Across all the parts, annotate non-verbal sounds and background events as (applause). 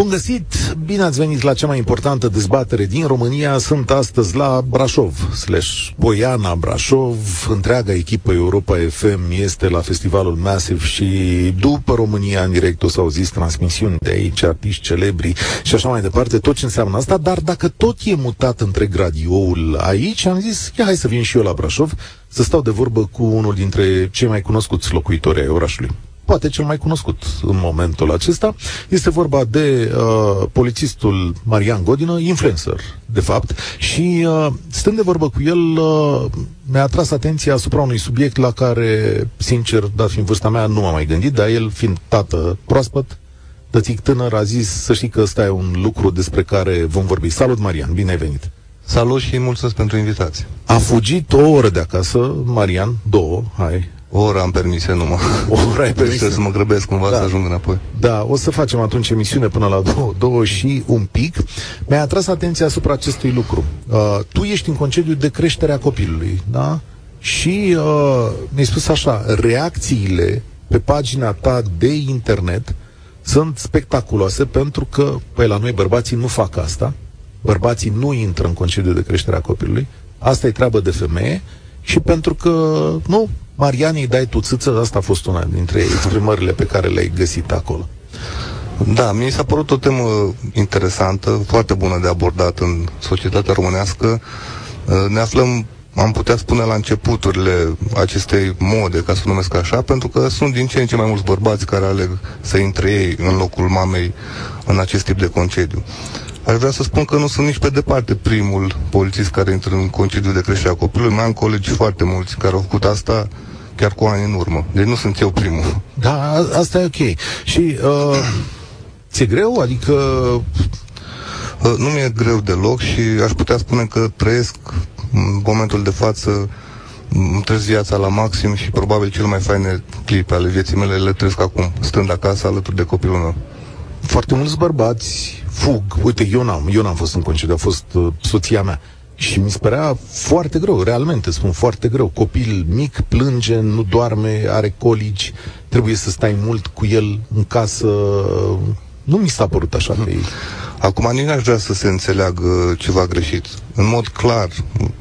Bun găsit! Bine ați venit la cea mai importantă dezbatere din România. Sunt astăzi la Brașov, slash Boiana Brașov. Întreaga echipă Europa FM este la festivalul Massive și după România în direct o să auziți transmisiuni de aici, artiști celebri și așa mai departe, tot ce înseamnă asta. Dar dacă tot e mutat întreg radioul aici, am zis, ia hai să vin și eu la Brașov să stau de vorbă cu unul dintre cei mai cunoscuți locuitori ai orașului poate cel mai cunoscut în momentul acesta. Este vorba de uh, polițistul Marian Godină, influencer, de fapt, și uh, stând de vorbă cu el, uh, mi-a atras atenția asupra unui subiect la care, sincer, dat fiind vârsta mea, nu m-am mai gândit, dar el, fiind tată proaspăt, tățic tânăr, a zis să știi că ăsta e un lucru despre care vom vorbi. Salut, Marian, bine ai venit! Salut și mulțumesc pentru invitație. A fugit o oră de acasă, Marian, două, hai, o oră am permise numai. O oră ai permise. Trebuie (laughs) să mă grăbesc cumva da. să ajung înapoi. Da, o să facem atunci emisiune până la două, două și un pic. Mi-a atras atenția asupra acestui lucru. Uh, tu ești în concediu de creștere a copilului, da? Și uh, mi-ai spus așa, reacțiile pe pagina ta de internet sunt spectaculoase pentru că, păi la noi bărbații nu fac asta, bărbații nu intră în concediu de creștere a copilului, asta e treabă de femeie și pentru că, nu, Marianii dai tu țâță, asta a fost una dintre exprimările pe care le-ai găsit acolo. Da, mi s-a părut o temă interesantă, foarte bună de abordat în societatea românească. Uh, ne aflăm, am putea spune, la începuturile acestei mode, ca să numesc așa, pentru că sunt din ce în ce mai mulți bărbați care aleg să intre ei în locul mamei în acest tip de concediu. Aș vrea să spun că nu sunt nici pe departe primul polițist care intră în concediu de creștere a copilului. Mai am colegi foarte mulți care au făcut asta chiar cu ani în urmă. Deci nu sunt eu primul. Da, asta e ok. Și uh, (clears throat) ți-e greu? Adică... Uh, nu mi-e greu deloc și aș putea spune că trăiesc în momentul de față îmi trăiesc viața la maxim și probabil cel mai faine clipe ale vieții mele le trăiesc acum, stând acasă alături de copilul meu. Foarte mulți bărbați fug. Uite, eu n-am, eu n-am fost în concediu, a fost uh, soția mea. Și mi se părea foarte greu, realmente spun foarte greu. Copil mic, plânge, nu doarme, are colici, trebuie să stai mult cu el în casă. Nu mi s-a părut așa că Acum nici n-aș vrea să se înțeleagă ceva greșit. În mod clar,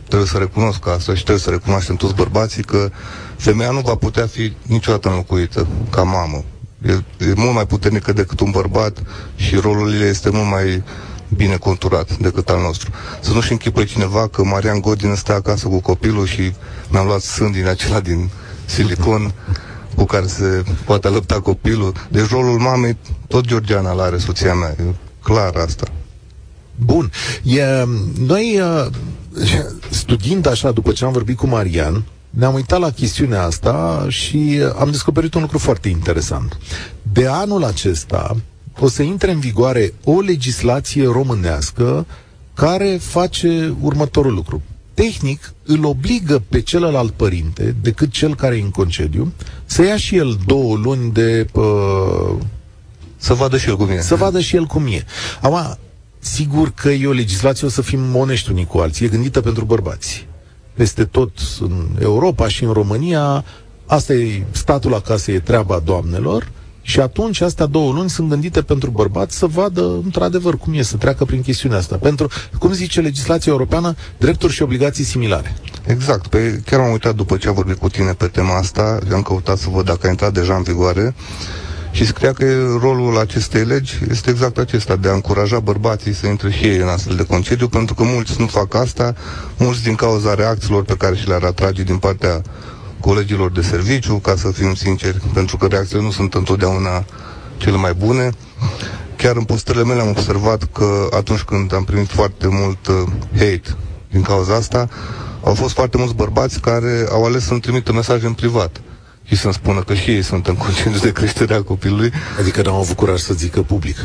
trebuie să recunosc asta și trebuie să recunoaștem toți bărbații că femeia nu va putea fi niciodată înlocuită ca mamă. E, e mult mai puternică decât un bărbat și rolul ei este mult mai bine conturat decât al nostru. Să nu-și închipă cineva că Marian Godin stă acasă cu copilul și mi-am luat sân din acela din silicon cu care se poate alăpta copilul. Deci rolul mamei, tot Georgiana l-are, soția mea. E clar asta. Bun. E, noi, studiind așa, după ce am vorbit cu Marian, ne-am uitat la chestiunea asta și am descoperit un lucru foarte interesant. De anul acesta, o să intre în vigoare o legislație românească care face următorul lucru. Tehnic, îl obligă pe celălalt părinte, decât cel care e în concediu, să ia și el două luni de... Pă... Să vadă și el cum e. Să vadă și el cum e. Acum, sigur că e o legislație, o să fim onești unii cu alții, e gândită pentru bărbați. Peste tot în Europa și în România, asta e statul acasă, e treaba doamnelor, și atunci astea două luni sunt gândite pentru bărbați să vadă într-adevăr cum e să treacă prin chestiunea asta. Pentru, cum zice legislația europeană, drepturi și obligații similare. Exact. Pe, chiar am uitat după ce am vorbit cu tine pe tema asta, am căutat să văd dacă a intrat deja în vigoare și scria că rolul acestei legi este exact acesta, de a încuraja bărbații să intre și ei în astfel de concediu, pentru că mulți nu fac asta, mulți din cauza reacțiilor pe care și le-ar atrage din partea colegilor de serviciu, ca să fim sinceri, pentru că reacțiile nu sunt întotdeauna cele mai bune. Chiar în postările mele am observat că atunci când am primit foarte mult uh, hate din cauza asta, au fost foarte mulți bărbați care au ales să-mi trimită mesaje în privat și să-mi spună că și ei sunt în concediu de creștere a copilului. Adică n-au avut curaj să zică public.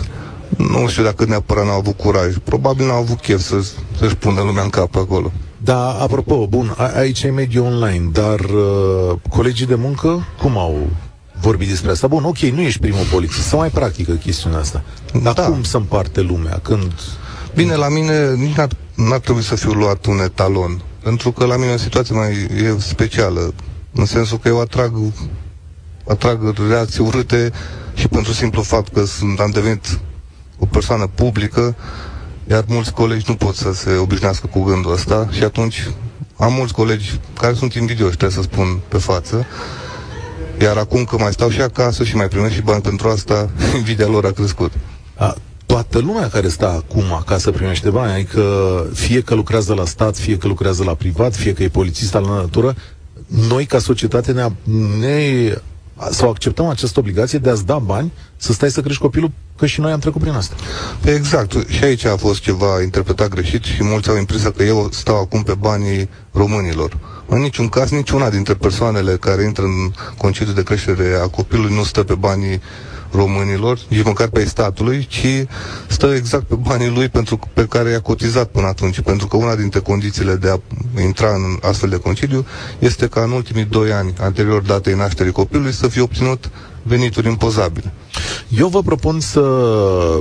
Nu știu dacă neapărat n-au avut curaj. Probabil n-au avut chef să, să-și pună lumea în cap acolo. Da, apropo, bun, a, aici e mediul online, dar uh, colegii de muncă cum au vorbit despre asta? Bun, ok, nu ești primul polițist, să mai practică chestiunea asta. Dar da. cum să împarte lumea? Când Bine, la mine nici n-ar n-ar trebui să fiu luat un etalon. Pentru că la mine o situație mai e specială. În sensul că eu atrag, atrag reacții urâte și pentru simplu fapt că sunt, am devenit o persoană publică, iar mulți colegi nu pot să se obișnuiască cu gândul ăsta și atunci am mulți colegi care sunt invidioși, trebuie să spun pe față, iar acum că mai stau și acasă și mai primesc și bani pentru asta, (laughs) invidia lor a crescut. A, toată lumea care stă acum acasă primește bani, adică fie că lucrează la stat, fie că lucrează la privat, fie că e polițist al natură, noi ca societate ne, ne sau acceptăm această obligație de a-ți da bani să stai să crești copilul, că și noi am trecut prin asta. Exact. Și aici a fost ceva interpretat greșit și mulți au impresia că eu stau acum pe banii românilor. În niciun caz, niciuna dintre persoanele care intră în concediu de creștere a copilului nu stă pe banii românilor, nici măcar pe statului, ci stă exact pe banii lui pentru, pe care i-a cotizat până atunci. Pentru că una dintre condițiile de a intra în astfel de concediu este ca în ultimii doi ani anterior datei nașterii copilului să fie obținut venituri impozabile. Eu vă propun să,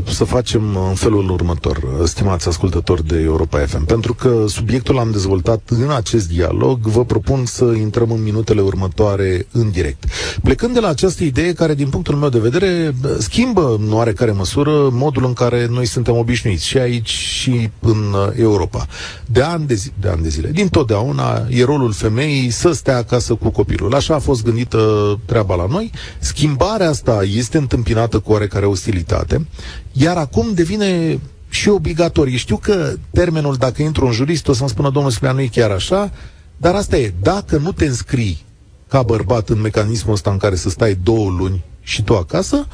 să facem în felul următor, stimați ascultători de Europa FM, pentru că subiectul am dezvoltat în acest dialog, vă propun să intrăm în minutele următoare în direct. Plecând de la această idee care, din punctul meu de vedere, schimbă în oarecare măsură modul în care noi suntem obișnuiți și aici și în Europa. De ani de, zi, de, ani de zile, din totdeauna, e rolul femeii să stea acasă cu copilul. Așa a fost gândită treaba la noi. Schimbarea asta este întâmplată întâmpinată cu oarecare ostilitate, iar acum devine și obligatorie. Știu că termenul, dacă intru în jurist, o să-mi spună domnul Splea, nu e chiar așa, dar asta e, dacă nu te înscrii ca bărbat în mecanismul ăsta în care să stai două luni și tu acasă,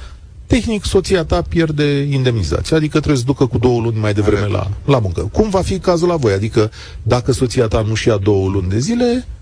tehnic soția ta pierde indemnizația, adică trebuie să ducă cu două luni mai devreme la, la muncă. Cum va fi cazul la voi? Adică dacă soția ta nu-și ia două luni de zile, Uh,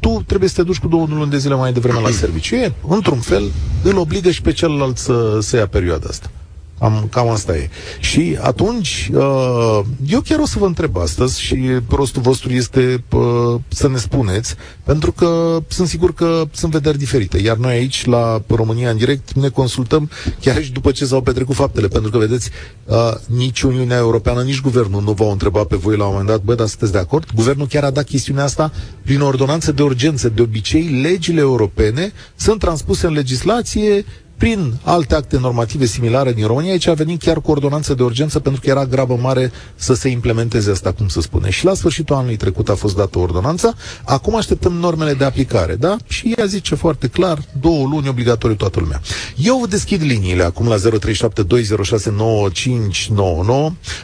tu trebuie să te duci cu două luni de zile mai devreme la serviciu. E, într-un fel, îl obligă și pe celălalt să, să ia perioada asta. Am, cam asta e. Și atunci, uh, eu chiar o să vă întreb astăzi și rostul vostru este uh, să ne spuneți, pentru că sunt sigur că sunt vederi diferite. Iar noi aici, la România în direct, ne consultăm chiar și după ce s-au petrecut faptele, pentru că, vedeți, uh, nici Uniunea Europeană, nici Guvernul nu v-au întrebat pe voi la un moment dat, bă, dar sunteți de acord? Guvernul chiar a dat chestiunea asta prin ordonanță de urgență. De obicei, legile europene sunt transpuse în legislație prin alte acte normative similare din România, aici a venit chiar cu ordonanță de urgență pentru că era grabă mare să se implementeze asta, cum se spune. Și la sfârșitul anului trecut a fost dată ordonanța, acum așteptăm normele de aplicare, da? Și ea zice foarte clar, două luni obligatoriu toată lumea. Eu deschid liniile acum la 0372069599.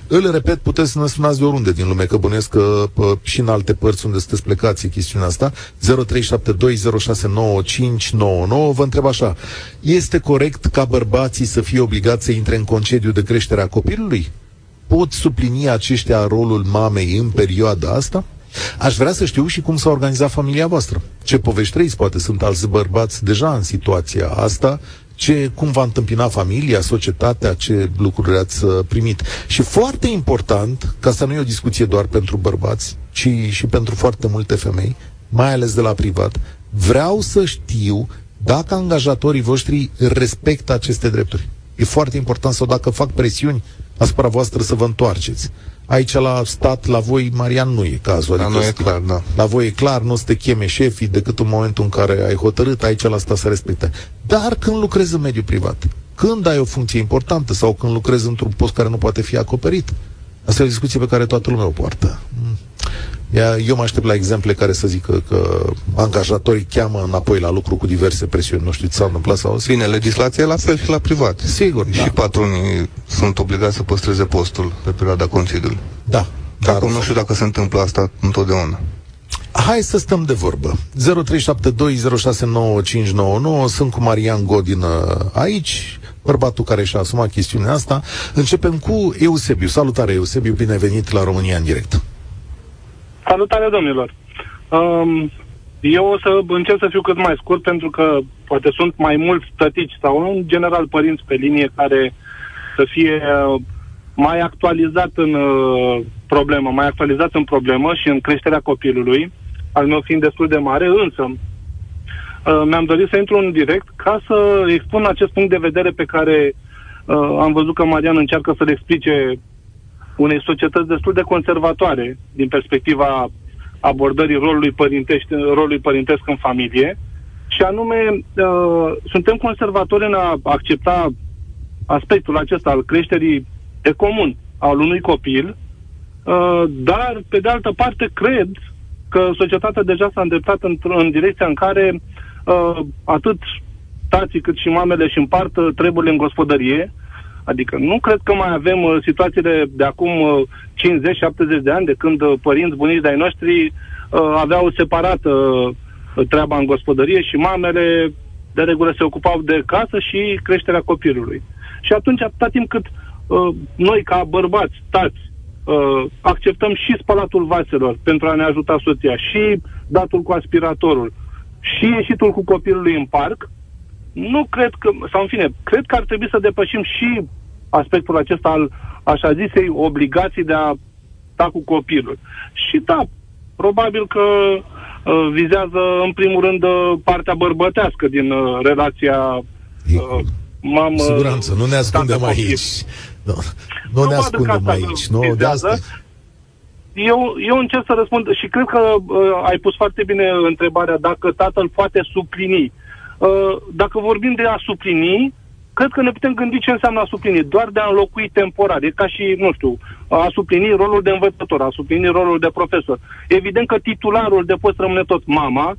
Îl repet, puteți să ne sunați de oriunde din lume, că bănuiesc că pă, și în alte părți unde sunteți plecați e chestiunea asta. 0372069599. Vă întreb așa, este corect ca bărbații să fie obligați să intre în concediu de creștere a copilului? Pot suplini aceștia rolul mamei în perioada asta? Aș vrea să știu și cum s-a organizat familia voastră. Ce povești trăiți? Poate sunt alți bărbați deja în situația asta. Ce, cum va întâmpina familia, societatea, ce lucruri ați uh, primit. Și foarte important, ca să nu e o discuție doar pentru bărbați, ci și pentru foarte multe femei, mai ales de la privat, vreau să știu dacă angajatorii voștri respectă aceste drepturi. E foarte important sau dacă fac presiuni asupra voastră să vă întoarceți. Aici la stat, la voi, Marian, nu e cazul. Da, adică nu e clar, da. La voi e clar, nu te cheme șefii decât în momentul în care ai hotărât, aici la stat să respecte. Dar când lucrezi în mediul privat, când ai o funcție importantă sau când lucrezi într-un post care nu poate fi acoperit, asta e o discuție pe care toată lumea o poartă. Mm. Eu mă aștept la exemple care să zică că angajatorii cheamă înapoi la lucru cu diverse presiuni. Nu știu ce s-a întâmplat sau... Bine, legislația e la fel și la privat. Sigur, Și da. patronii sunt obligați să păstreze postul pe perioada concediului. Da. Dar Acum nu știu dacă se întâmplă asta întotdeauna. Hai să stăm de vorbă. 0372069599 Sunt cu Marian Godin aici, bărbatul care și-a asumat chestiunea asta. Începem cu Eusebiu. Salutare, Eusebiu, bine venit la România în direct. Salutare, domnilor! Um, eu o să încerc să fiu cât mai scurt, pentru că poate sunt mai mulți tătici sau, în general, părinți pe linie care să fie uh, mai actualizat în uh, problemă, mai actualizat în problemă și în creșterea copilului, al meu fiind destul de mare, însă uh, mi-am dorit să intru în direct ca să expun acest punct de vedere pe care uh, am văzut că Marian încearcă să-l explice unei societăți destul de conservatoare din perspectiva abordării rolului, părintești, rolului părintesc în familie și anume uh, suntem conservatori în a accepta aspectul acesta al creșterii de comun al unui copil, uh, dar pe de altă parte cred că societatea deja s-a îndreptat în, în direcția în care uh, atât tații cât și mamele își împart treburile în gospodărie, Adică nu cred că mai avem uh, situațiile de acum uh, 50-70 de ani, de când uh, părinți bunici de-ai noștri uh, aveau separat uh, treaba în gospodărie și mamele de regulă se ocupau de casă și creșterea copilului. Și atunci, atâta timp cât uh, noi, ca bărbați, tați, uh, acceptăm și spălatul vaselor pentru a ne ajuta soția, și datul cu aspiratorul, și ieșitul cu copilului în parc, nu cred că, sau în fine, cred că ar trebui să depășim și aspectul acesta al, așa zisei, obligații de a sta cu copilul. Și da, probabil că uh, vizează în primul rând uh, partea bărbătească din uh, relația uh, mamă... Siguranță, nu ne ascundem aici. Nu, nu, nu ne ascundem aici. Nu, de asta... Eu, eu încerc să răspund și cred că uh, ai pus foarte bine întrebarea dacă tatăl poate suplini. Uh, dacă vorbim de a suplini, cred că ne putem gândi ce înseamnă a suplini, doar de a înlocui temporar. E ca și, nu știu, a suplini rolul de învățător, a suplini rolul de profesor. Evident că titularul de post rămâne tot mama,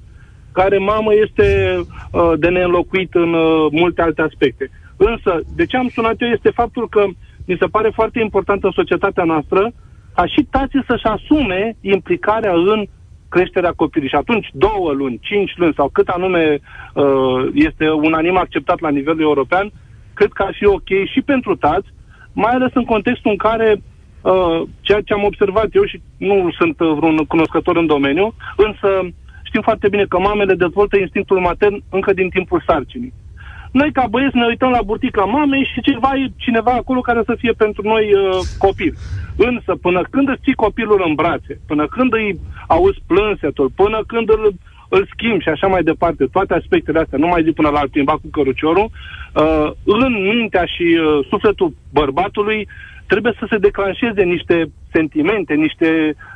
care mamă este uh, de neînlocuit în uh, multe alte aspecte. Însă, de ce am sunat eu este faptul că mi se pare foarte important în societatea noastră ca și tații să-și asume implicarea în creșterea copilului. Și atunci, două luni, cinci luni sau cât anume uh, este unanim acceptat la nivelul european, cred că ar fi ok și pentru tați, mai ales în contextul în care uh, ceea ce am observat eu și nu sunt vreun cunoscător în domeniu, însă știm foarte bine că mamele dezvoltă instinctul matern încă din timpul sarcinii. Noi, ca băieți, ne uităm la burtica mamei și ceva e cineva acolo care să fie pentru noi uh, copil. Însă, până când îți ții copilul în brațe, până când îi auzi plânsetul, până când îl îl schimb și așa mai departe, toate aspectele astea, nu mai zic până la al plimba cu căruciorul, uh, în mintea și uh, sufletul bărbatului trebuie să se declanșeze niște sentimente, niște,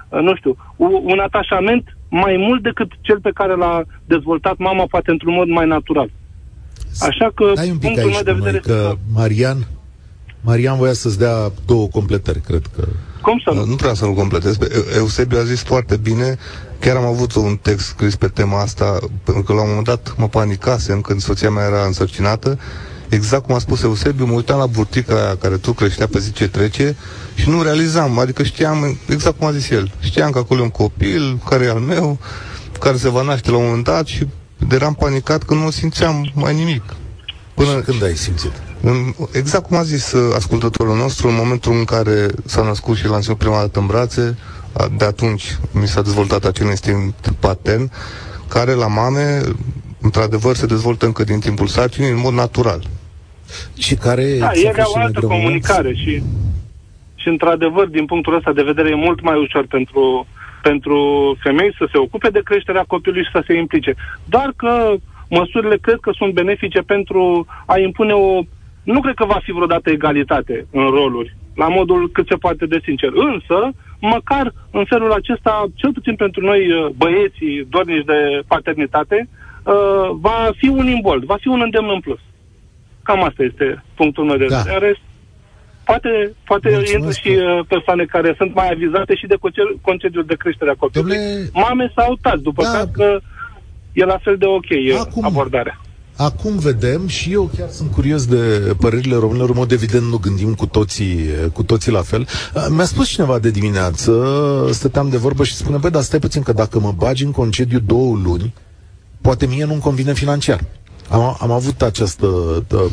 uh, nu știu, un atașament mai mult decât cel pe care l-a dezvoltat mama, poate într-un mod mai natural. Așa că, Ai un pic punctul aici, meu de vedere... Că Marian, Marian voia să-ți dea două completări, cred că... Cum să nu? Nu vreau să-l completez. Eusebiu a zis foarte bine. Chiar am avut un text scris pe tema asta, pentru că la un moment dat mă panicasem când soția mea era însărcinată. Exact cum a spus Eusebiu, mă uitam la burtica aia care tu creștea pe zi ce trece și nu realizam, adică știam, exact cum a zis el, știam că acolo e un copil care e al meu, care se va naște la un moment dat și eram panicat că nu simțeam mai nimic. Până și când ai simțit? Exact cum a zis uh, ascultătorul nostru, în momentul în care s-a născut și l-am ținut prima dată în brațe, de atunci mi s-a dezvoltat acel instinct patern, care la mame, într-adevăr, se dezvoltă încă din timpul sarcinii, în mod natural. Și care... Da, e o altă comunicare și, și, într-adevăr, din punctul ăsta de vedere, e mult mai ușor pentru, pentru femei să se ocupe de creșterea copilului și să se implice. Doar că măsurile cred că sunt benefice pentru a impune o nu cred că va fi vreodată egalitate în roluri, la modul cât se poate de sincer. Însă, măcar în felul acesta, cel puțin pentru noi uh, băieții dornici de paternitate, uh, va fi un imbold, va fi un îndemn în plus. Cam asta este punctul meu de da. vedere. Poate, poate intră și uh, persoane care sunt mai avizate și de concediul de creștere a copilului. Domnule... Mame sau tați, după da. care că e la fel de ok Acum, abordarea. Acum vedem și eu chiar sunt curios de părerile românilor. În mod evident nu gândim cu toții, cu toții la fel. Mi-a spus cineva de dimineață, stăteam de vorbă și spune, băi, dar stai puțin că dacă mă bagi în concediu două luni, poate mie nu-mi convine financiar. Am, am avut această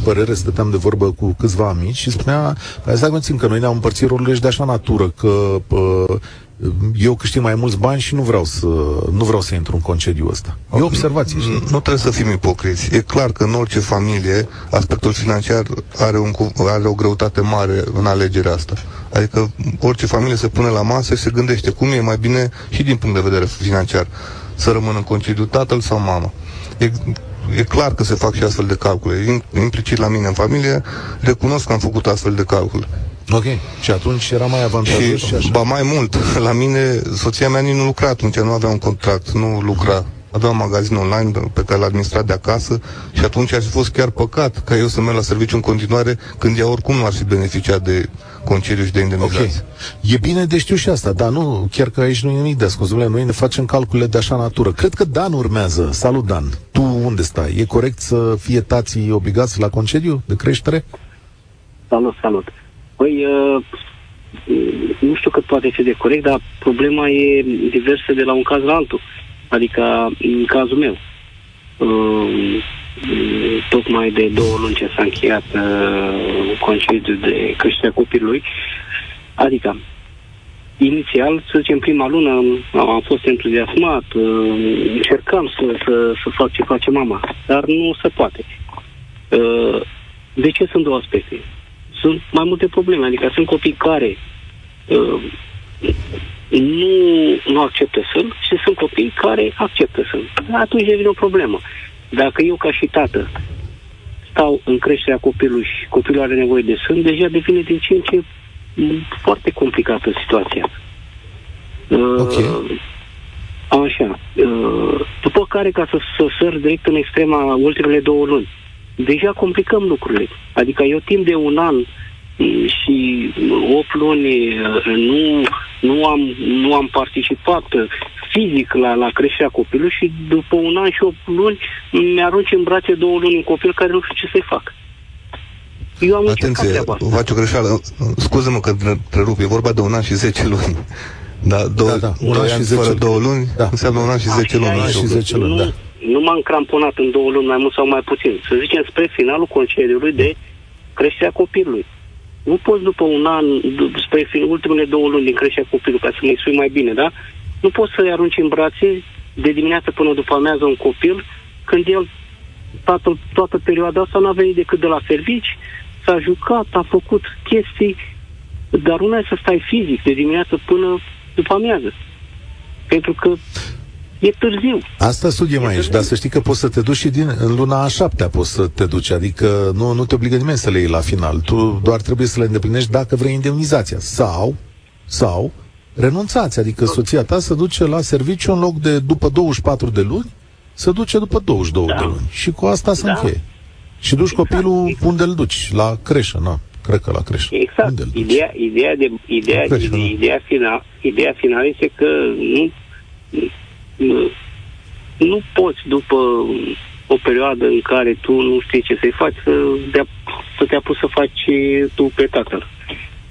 părere, stăteam de vorbă cu câțiva amici și spunea, păi stai puțin că noi ne-am împărțit rolurile și de așa natură, că pă, eu câștig mai mulți bani și nu vreau să, nu vreau să intru în concediu ăsta. E o observație. Nu, nu trebuie să fim ipocriți. E clar că în orice familie aspectul financiar are, un, are o greutate mare în alegerea asta. Adică orice familie se pune la masă și se gândește cum e mai bine și din punct de vedere financiar să rămână în concediu tatăl sau mama. E, e clar că se fac și astfel de calcule. Implicit la mine în familie, recunosc că am făcut astfel de calcule. Ok. Și atunci era mai avantajos și, și așa. Ba mai mult, la mine, soția mea nici nu lucra atunci, nu avea un contract, nu lucra. Avea un magazin online pe care l-a administrat de acasă și atunci ar fi fost chiar păcat ca eu să merg la serviciu în continuare când ea oricum nu ar fi beneficiat de concediu și de indemnizație. Okay. E bine de știu și asta, dar nu, chiar că aici nu e nimic de ascuns. Noi ne facem calculele de așa natură. Cred că Dan urmează. Salut, Dan. Tu unde stai? E corect să fie tații obligați la concediu de creștere? Salut, salut. Păi, uh, nu știu cât poate fi de corect, dar problema e diversă de la un caz la altul. Adică, în cazul meu, uh, tocmai de două luni ce s-a încheiat uh, concediu de creșterea copilului, adică, inițial, să zicem, prima lună am fost entuziasmat, uh, încercam să, să, să fac ce face mama, dar nu se poate. Uh, de ce sunt două aspecte? Sunt mai multe probleme. Adică sunt copii care uh, nu, nu acceptă să și sunt copii care acceptă să Atunci devine o problemă. Dacă eu ca și tată stau în creșterea copilului și copilul are nevoie de sân, deja devine din ce în ce foarte complicată situația. Uh, okay. Așa. Uh, după care, ca să, să săr direct în extrema ultimele două luni, deja complicăm lucrurile. Adică eu timp de un an și 8 luni nu, nu, am, nu am participat fizic la, la creșterea copilului și după un an și 8 luni mi-arunci în brațe două luni un copil care nu știu ce să-i fac. Eu am Atenție, faci o greșeală. Scuză-mă că întrerup, e vorba de un an și 10 luni. Da, două, da, da. Un an și 10 fără două luni da. înseamnă un an și 10 luni. Un an și 10 luni, da nu m-am cramponat în două luni, mai mult sau mai puțin. Să zicem spre finalul concediului de creșterea copilului. Nu poți după un an, spre ultimele două luni din creșterea copilului, ca să mă exprim mai bine, da? Nu poți să-i arunci în brațe de dimineață până după amiază un copil, când el toată, toată perioada asta n-a venit decât de la servici, s-a jucat, a făcut chestii, dar una e să stai fizic de dimineață până după amiază. Pentru că E târziu. Asta studiem e aici, târziu. dar să știi că poți să te duci și din în luna a șaptea poți să te duci, adică nu, nu te obligă nimeni să le iei la final. Tu doar trebuie să le îndeplinești dacă vrei indemnizația. Sau, sau, renunțați, adică soția ta să duce la serviciu în loc de după 24 de luni, să duce după 22 da. de luni. Și cu asta se da. încheie. Și duci exact. copilul exact. unde îl duci? La creșă, nu? Cred că la creșă. Exact. Ideea, ideea, de, ideea, creșă, ideea, final, ideea finală este că nu nu poți după o perioadă în care tu nu știi ce să-i faci, să, dea, să te apuci să faci tu pe tatăl.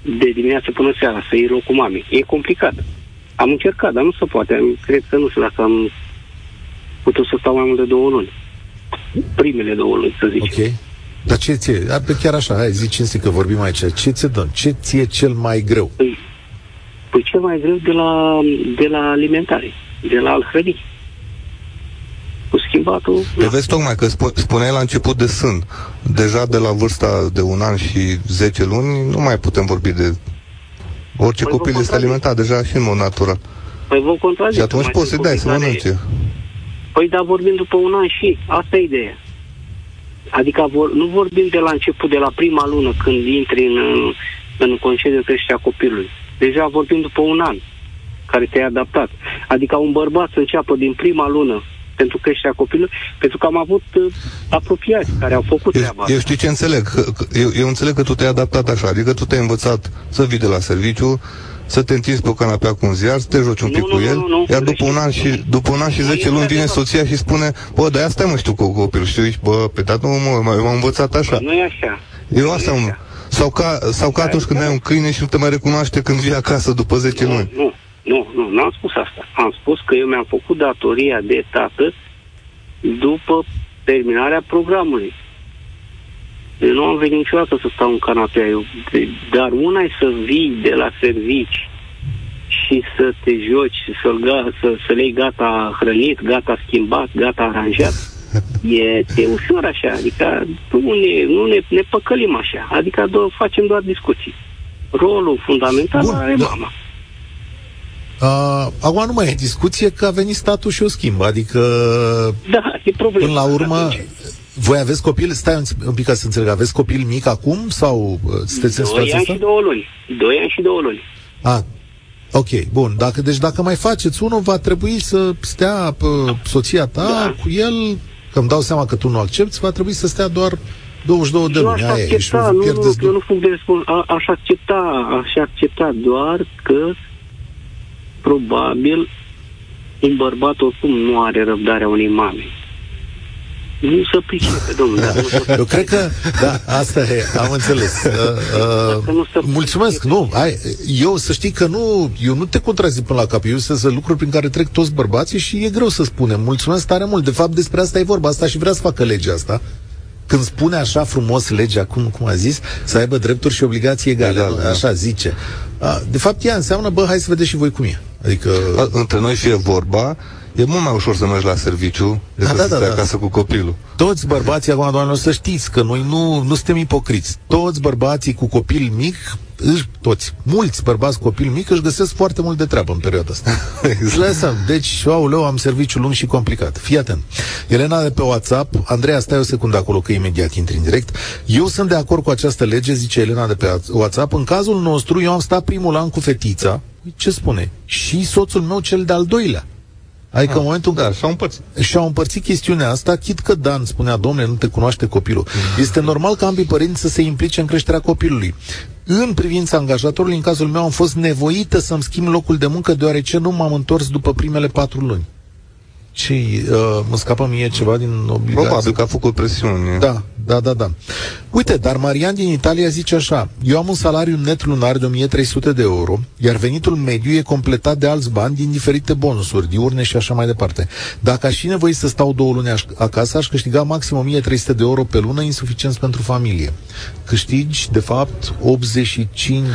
De dimineață până seara, să iei locul mamei. E complicat. Am încercat, dar nu se poate. Cred că nu știu dacă am putut să stau mai mult de două luni. Primele două luni, să zic. Ok. Dar ce ție? Chiar așa, hai, zici cinste că vorbim aici. Ce ți dă? Ce ție cel mai greu? Păi, păi cel mai greu de la, de la alimentare de la al hrăni. Cu schimbatul... Pe vezi tocmai că sp- spuneai la început de sân. Deja de la vârsta de un an și 10 luni nu mai putem vorbi de... Orice păi copil este alimentat deja și în mod natural. Păi vă contrazic. Și atunci poți să-i dai să mănânce. Păi da, vorbim după un an și. Asta e ideea. Adică vor, nu vorbim de la început, de la prima lună, când intri în, în concediu creșterea copilului. Deja vorbim după un an care te-ai adaptat. Adică un bărbat să înceapă din prima lună pentru creșterea copilului, pentru că am avut uh, apropiați care au făcut eu, treaba Eu știu ce înțeleg. Că, că, eu, eu înțeleg că tu te-ai adaptat așa, adică tu te-ai învățat să vii de la serviciu, să te întinzi pe o canapea cu un ziar, să te joci un pic nu, cu el, nu, nu, iar după un an și după un an și 10 luni vine soția și spune, bă, dar asta mă știu cu copilul, știu, bă, pe dat nu mă, m-am învățat așa. Nu e așa. Eu asta am... Sau ca, sau ca atunci când ai un câine și nu te mai recunoaște când vii acasă după 10 nu, luni. Nu, nu, nu, nu am spus asta. Am spus că eu mi-am făcut datoria de tată după terminarea programului. Eu nu am venit niciodată să stau în canapea. Eu, dar una e să vii de la servici și să te joci, să, să, să le gata hrănit, gata schimbat, gata aranjat. (laughs) E, e ușor așa, adică nu ne, nu ne, ne păcălim așa, adică do- facem doar discuții. Rolul fundamental Bun, are da. mama. Uh, acum nu mai e discuție că a venit statul și o schimbă, adică da, e problem. până la urmă Voi aveți copil? Stai un, un pic ca să înțeleg. Aveți copil mic acum sau uh, sunteți în Doi situația ani asta? și două luni. Doi ani și două luni. A, ok, bun. Dacă, deci dacă mai faceți unul, va trebui să stea uh, soția ta Da. cu el, că îmi dau seama că tu nu accepti, va trebui să stea doar 22 de Eu luni. aș Aia e, și accepta, nu, nu, pierdeți eu nu sunt de spun, a, aș accepta, aș accepta doar că probabil un bărbat oricum nu are răbdarea unei mame. Nu se pricepe, domnule. nu se (laughs) Eu cred că, da, asta e, am înțeles. (laughs) Uh, Dacă nu uh, se- mulțumesc, nu, ai, eu să știi că nu, eu nu te contrazic până la cap, eu sunt lucruri prin care trec toți bărbații și e greu să spunem. Mulțumesc tare mult, de fapt despre asta e vorba, asta și vrea să facă legea asta. Când spune așa frumos legea, cum, cum a zis, să aibă drepturi și obligații egale, Egal, nu? da. așa zice. A, de fapt, ea înseamnă, bă, hai să vedeți și voi cum e. Adică, A, Între noi fie vorba, e mult mai ușor să mergi la serviciu decât da, să da, stai da. acasă cu copilul. toți bărbații, acum, doamnelor, să știți că noi nu, nu suntem ipocriți. Toți bărbații cu copil mic, își, toți, mulți bărbați cu copil mic își găsesc foarte mult de treabă în perioada asta. Îți dai seama. Deci, aoleu, am serviciu lung și complicat. Fii atent. Elena de pe WhatsApp, Andreea, stai o secundă acolo, că imediat intri în direct. Eu sunt de acord cu această lege, zice Elena de pe WhatsApp. În cazul nostru, eu am stat primul an cu fetița. Ce spune? Și soțul meu cel de-al doilea. Adică în momentul în Da, și-au împărțit. și-au împărțit chestiunea asta, chit că Dan spunea, domnule, nu te cunoaște copilul. Este normal ca ambii părinți să se implice în creșterea copilului. În privința angajatorului, în cazul meu, am fost nevoită să-mi schimb locul de muncă deoarece nu m-am întors după primele patru luni. Și uh, mă scapă mie ceva din obligație. Probabil că a făcut presiuni. Da, da, da, da. Uite, dar Marian din Italia zice așa, eu am un salariu net lunar de 1300 de euro, iar venitul mediu e completat de alți bani din diferite bonusuri, diurne și așa mai departe. Dacă aș fi nevoit să stau două luni aș- acasă, aș câștiga maxim 1300 de euro pe lună, insuficient pentru familie. Câștigi, de fapt, 85...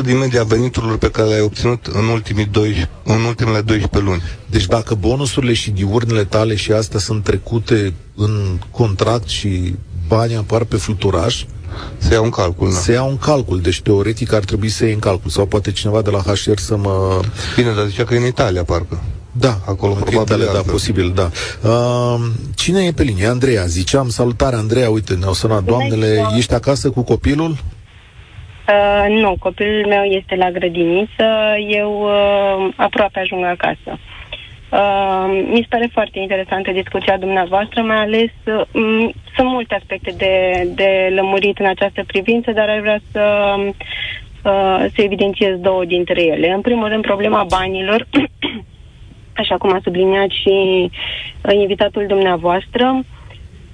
80% din media veniturilor pe care le-ai obținut în, ultimii doi, în ultimele 12 luni. Deci dacă bonusurile și diurnele tale și astea sunt trecute în contract și banii apar pe fluturaș, Se ia un calcul, da. se ia un calcul. Deci teoretic ar trebui să iei în calcul. Sau poate cineva de la HR să mă... Bine, dar zicea că e în Italia, parcă. Da, Acolo în probabil Italia, e da, altfel. posibil, da. Uh, cine e pe linie? Andreea. Ziceam, salutare, Andreea, uite, ne-au sunat doamnele, ziua. ești acasă cu copilul? Uh, nu, copilul meu este la grădiniță, eu uh, aproape ajung acasă. Uh, mi se pare foarte interesantă discuția dumneavoastră, mai ales uh, m- sunt multe aspecte de, de lămurit în această privință, dar aș vrea să, uh, să evidențiez două dintre ele. În primul rând, problema banilor, (clears throat) așa cum a subliniat și uh, invitatul dumneavoastră.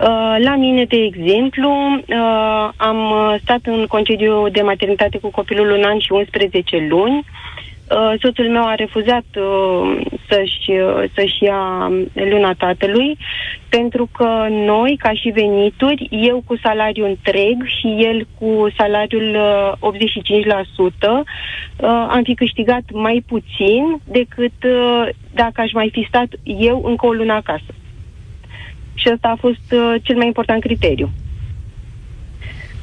Uh, La mine, de exemplu, uh, am uh, stat în concediu de maternitate cu copilul un an și 11 luni. Uh, Soțul meu a refuzat uh, să-și, uh, să-și ia luna tatălui pentru că noi, ca și venituri, eu cu salariu întreg și el cu salariul uh, 85%, uh, am fi câștigat mai puțin decât uh, dacă aș mai fi stat eu încă o lună acasă. Și ăsta a fost uh, cel mai important criteriu.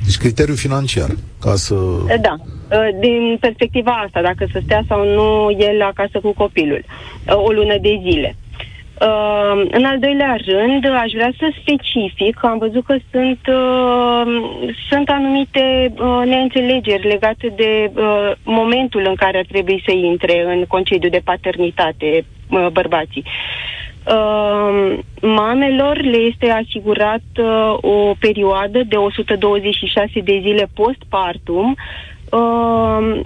Deci criteriul financiar, ca să... Uh, Da. Uh, Din perspectiva asta, dacă să stea sau nu el acasă cu copilul, uh, o lună de zile. Uh, în al doilea rând, aș vrea să specific că am văzut că sunt, uh, sunt anumite uh, neînțelegeri legate de uh, momentul în care ar trebui să intre în concediu de paternitate uh, bărbații. Uh, mamelor le este asigurat uh, o perioadă de 126 de zile postpartum uh,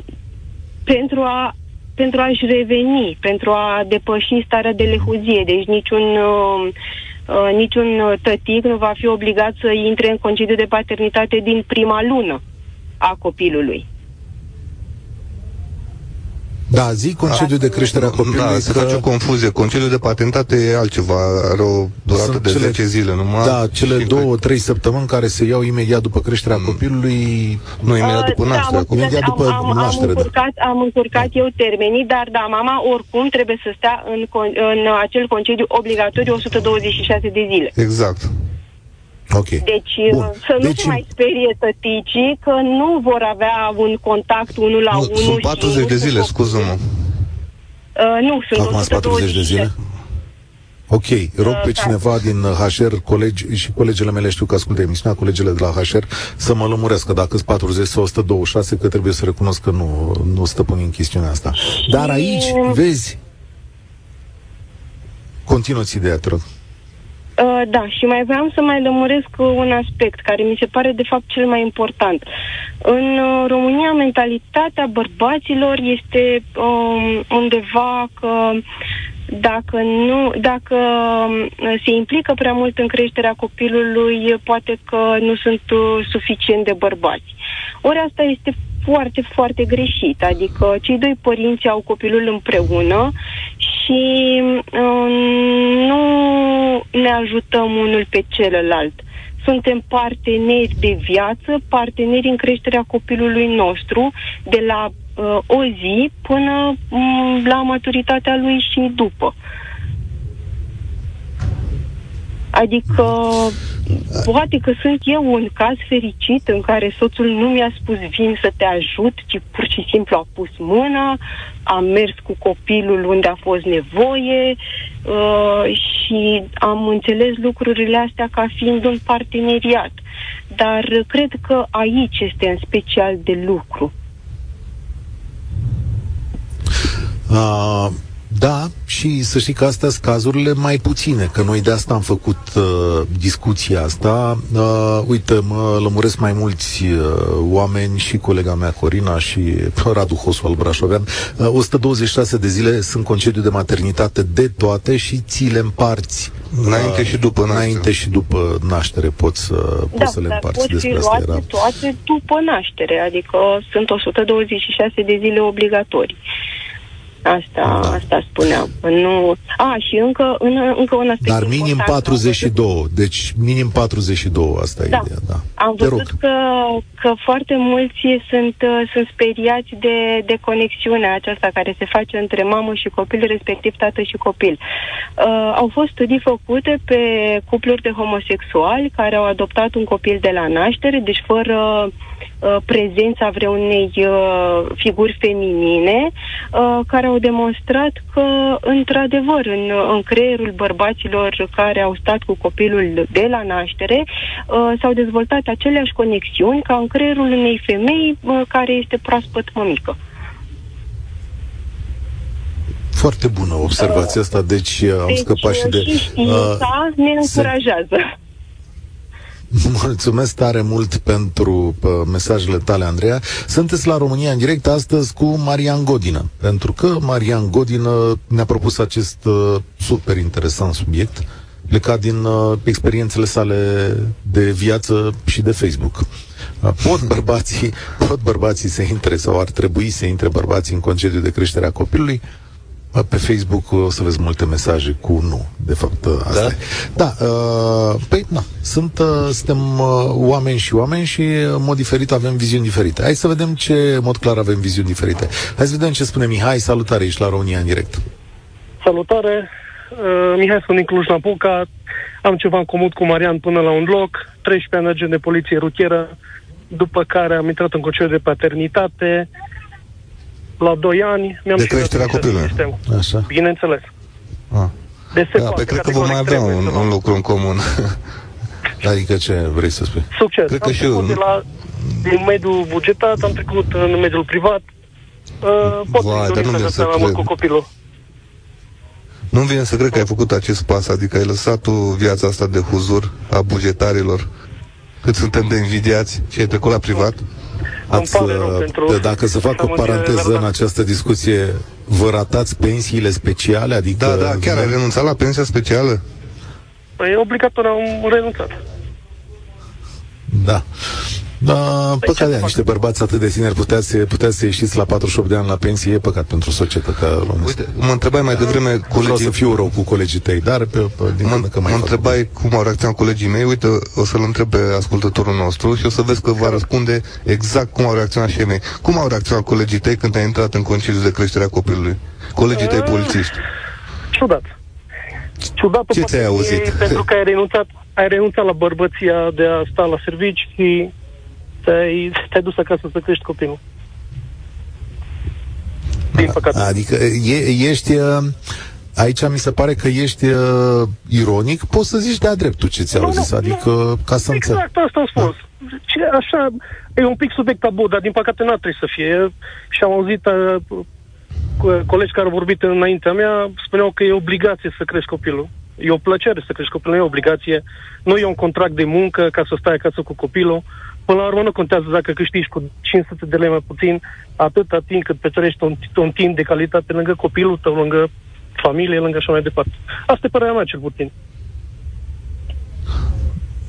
pentru a pentru a-și reveni, pentru a depăși starea de lehuzie. Deci niciun, uh, uh, niciun tătic nu va fi obligat să intre în concediu de paternitate din prima lună a copilului. Da, zi concediu de creștere a copilului. Da, se face o confuzie. Concediul de patentate e altceva, are o durată Sunt de cele- 10 zile numai. Da, cele Și- două, trei săptămâni care se iau imediat după creșterea copilului. Nu, imediat după Uh, naștere. da, acum. Imediat după am, am, naștere, am da. încurcat, am încurcat eu termenii, dar da, mama oricum trebuie să stea în, con- în acel concediu obligatoriu 126 de zile. Exact. Ok. Deci Bun. uh, să nu Deci- se mai sperie tăticii că nu vor avea un contact unul la Nu, unul. sunt și 40 de nu zile, se- scuză-mă. Uh, nu, sunt Acum sunt 40 de 126. zile? Ok, rog pe cineva din HR, colegi și colegele mele știu că ascultă emisiunea, colegele de la HR, să mă lămurească dacă sunt 40 sau 126, că trebuie să recunosc că nu, nu stăpânim chestiunea asta. Dar aici, vezi, continuă-ți ideea, te rog. Uh, da, și mai vreau să mai lămuresc un aspect care mi se pare de fapt cel mai important. În uh, România, mentalitatea bărbaților este um, undeva că dacă, nu, dacă um, se implică prea mult în creșterea copilului, poate că nu sunt uh, suficient de bărbați. Ori asta este foarte, foarte greșit. Adică cei doi părinți au copilul împreună și uh, nu ne ajutăm unul pe celălalt. Suntem parteneri de viață, parteneri în creșterea copilului nostru, de la uh, o zi până um, la maturitatea lui și după. Adică poate că sunt eu un caz fericit în care soțul nu mi-a spus vin să te ajut, ci pur și simplu a pus mâna, am mers cu copilul unde a fost nevoie uh, și am înțeles lucrurile astea ca fiind un parteneriat. Dar cred că aici este în special de lucru. Uh, da, și să știi că astea sunt cazurile mai puține, că noi de asta am făcut uh, discuția asta. Uh, uite, mă lămuresc mai mulți uh, oameni și colega mea Corina și Radu Hosu al Brașovean. Uh, 126 de zile sunt concediu de maternitate de toate și ți le împarți. Înainte și după naștere. Înainte și după naștere poți să, Da, poți să le dar împarți. pot fi Despre asta luate era. toate după naștere, adică sunt 126 de zile obligatorii. Asta, Da. asta spuneam. Nu... A, și încă, în, încă un aspect Dar minim important. 42, deci minim 42, asta e Da. ideea, da. Am Te rog. văzut că, că foarte mulți sunt, uh, sunt speriați de, de conexiunea aceasta care se face între mamă și copil, respectiv tată și copil. Uh, au fost studii făcute pe cupluri de homosexuali care au adoptat un copil de la naștere, deci fără uh, prezența vreunei uh, figuri feminine, uh, care au demonstrat că, într-adevăr, în, în creierul bărbaților care au stat cu copilul de la naștere, uh, s-au dezvoltat aceleași conexiuni ca în creierul unei femei uh, care este proaspăt mămică. Foarte bună observația asta, deci uh, am Deci, scăpat și uh, de... și știința ne se- încurajează. (laughs) Mulțumesc tare mult pentru uh, mesajele tale, Andreea. Sunteți la România în direct astăzi cu Marian Godină, pentru că Marian Godină ne-a propus acest uh, super interesant subiect plecat din uh, experiențele sale de viață și de Facebook. Uh, Pot (laughs) bărbații, pot bărbații să intre sau ar trebui să intre bărbații în concediu de creștere a copilului? Uh, Pe Facebook o să vezi multe mesaje cu nu. De fapt, uh, asta Da? e. Da, uh, păi, na, sunt, uh, suntem uh, oameni și oameni și uh, în mod diferit avem viziuni diferite. Hai să vedem ce în mod clar avem viziuni diferite. Hai să vedem ce spune Mihai. Salutare, ești la România în direct. Salutare, uh, Mihai sunt din Cluj-Napoca, am ceva în comun cu Marian până la un loc, 13 ani agent de poliție rutieră, după care am intrat în concediu de paternitate, la 2 ani mi-am De și dat creșterea licența copilului. în sistem. Așa. Bineînțeles. Ah. De se Da, poate, pe cred că vom mai categoric avea un, trebuie să un luăm. lucru în comun. (laughs) Adică ce vrei să spui? Succes. Cred că am și eu, trecut nu? de la, din mediul bugetat, am trecut în mediul privat. Uh, pot Vai, să dar nu să mi-e să mai mult cred. cu copilul. Nu-mi vine să cred că ai făcut acest pas, adică ai lăsat tu viața asta de huzur a bugetarilor, cât suntem de invidiați și ai trecut la privat. Îmi Ați, pare rău uh, pentru dacă să fac o amântirile paranteză lor, în această discuție, vă ratați pensiile speciale? Adică Da, da, chiar ai renunțat la pensia specială? Păi, obligatoriu am renunțat. Da. Da, Păi ce păcat să de fac? niște bărbați atât de tineri puteați să, puteați să ieșiți la 48 de ani la pensie, e păcat pentru societatea românească. Uite, mă întrebai mai devreme Nu vreau colegii... să fiu rău cu colegii tăi, dar pe, pe, din Mă, când că mai mă fac. întrebai cum au reacționat colegii mei, uite, o să-l întreb pe ascultătorul nostru și o să vezi că va răspunde exact cum au reacționat și ei mei. Cum au reacționat colegii tăi când ai intrat în concediu de creștere a copilului? Colegii tăi Ah. polițiști. Ciudat. Ciudat Ce ți-ai auzit? pentru că ai renunțat, ai renunțat la bărbăția de a sta la servici și te-ai, te-ai dus acasă să crești copilul. Din păcate. Adică e, ești... uh, aici mi se pare că ești uh, ironic, poți să zici de-a dreptul ce ți-au Nu, nu, zis, adică nu. ca să înțeleg. Exact asta am spus. Ce, așa, e un pic subiect tabu, dar din păcate n-ar trebui să fie. Și am auzit uh, co- colegi care au vorbit înaintea mea, spuneau că e obligație să crești copilul. E o plăcere să crești copilul, nu e o obligație. Nu e un contract de muncă ca să stai acasă cu copilul. Până la urmă nu contează dacă câștigi cu 500 de lei mai puțin, atâta timp cât petrești un, un timp de calitate lângă copilul tău, lângă familie, lângă așa mai departe. Asta e părerea mea, cel puțin.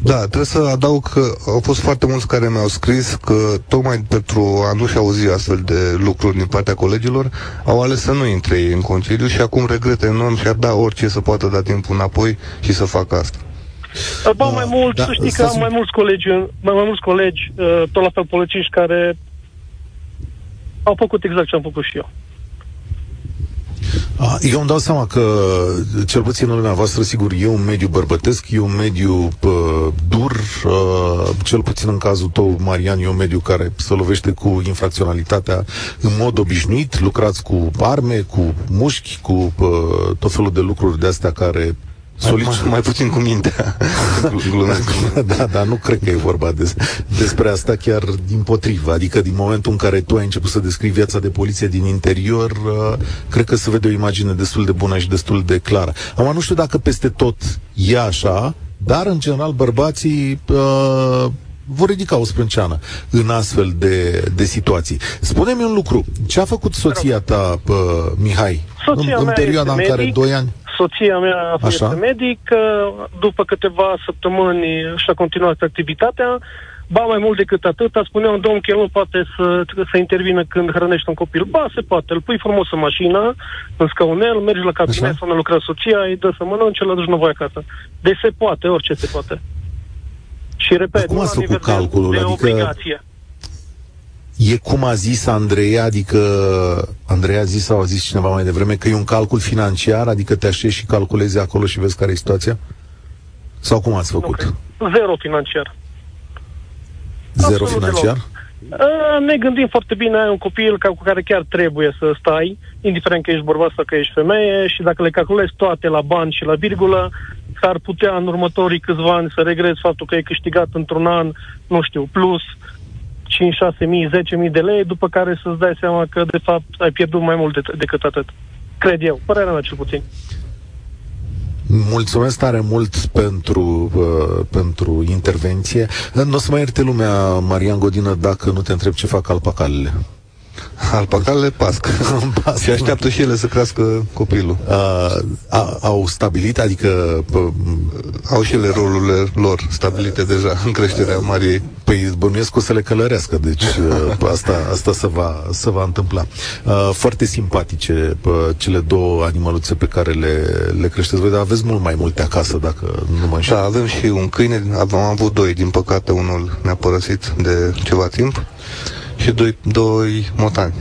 Da, trebuie să adaug că au fost foarte mulți care mi-au scris că tocmai pentru a nu-și auzi astfel de lucruri din partea colegilor, au ales să nu intre ei în concediu și acum regretă enorm și ar da orice să poată da timpul înapoi și să facă asta. Ba Da, mai mult, da, să știi că stați am un- mai mulți colegi, mai, mai mulți colegi, uh, tot la fel polițiști, care au făcut exact ce am făcut și eu. A, Eu îmi dau seama că, cel puțin în lumea voastră, sigur, e un mediu bărbătesc, e un mediu pă, dur, uh, cel puțin în cazul tău, Marian, e un mediu care se lovește cu infracționalitatea în mod obișnuit, lucrați cu arme, cu mușchi, cu pă, tot felul de lucruri de astea care Mai, mai, solicită mai puțin cu mintea. (laughs) Glumesc. da, dar nu cred că e vorba des, despre asta chiar din potrivă. Adică din momentul în care tu ai început să descrii viața de poliție din interior, uh, cred că se vede o imagine destul de bună și destul de clară. Acum nu știu dacă peste tot e așa, dar în general bărbații uh, vor ridica o sprânceană în astfel de, de situații. Spune-mi un lucru. Ce a făcut soția ta, uh, Mihai, Soția în, în mea perioada în este care, medic. doi ani? Soția mea Așa. este medic, uh, după câteva săptămâni și-a continuat activitatea, ba mai mult decât atât, a spunea un domn că el nu poate să, să intervină când hrănește un copil. Ba, se poate, îl pui frumos în mașină, în scaunel, mergi la cabinet Așa. sau unde lucrează soția, îi dă să mănânce, îl aduci înapoi acasă. Deci se poate, orice se poate. Și repet, Dar cum nu ați la făcut nivel de- calculul? de Adică- obligație. E cum a zis Andreea, adică Andreea a zis sau a zis cineva mai devreme că e un calcul financiar, adică te așezi și calculezi acolo și vezi care e situația? Sau cum ați Nu făcut? cred. Zero financiar. Zero Absolut financiar? Uh, ne gândim foarte bine, ai un copil ca, cu care chiar trebuie să stai, indiferent că ești bărbat sau că ești femeie, și dacă le calculezi toate la bani și la virgulă, s-ar putea în următorii câțiva ani să regrezi faptul că ai câștigat într-un an, nu știu, plus 5, 6 mii, 10 mii de lei, după care să-ți dai seama că, de fapt, ai pierdut mai mult de, decât atât. Cred eu, părerea mea cel puțin. Mulțumesc tare mult pentru, uh, pentru intervenție. Nu o să mai ierte lumea, Marian Godină, dacă nu te întreb ce fac alpacalele. Alpacalele pasc. Pasc. (laughs) și așteaptă și ele să crească copilul. Uh, a, au stabilit, adică p- Au și ele rolurile lor stabilite deja în creșterea Mariei. Păi bănuiesc că o să le călărească, deci (laughs) uh, asta, asta se, va, se va întâmpla. Uh, foarte simpatice uh, cele două animăluțe pe care le, le creșteți voi, dar aveți mult mai multe acasă, dacă nu mă înșel. Da, avem și un câine, am avut doi, din păcate unul ne-a părăsit de ceva timp și doi, doi motani.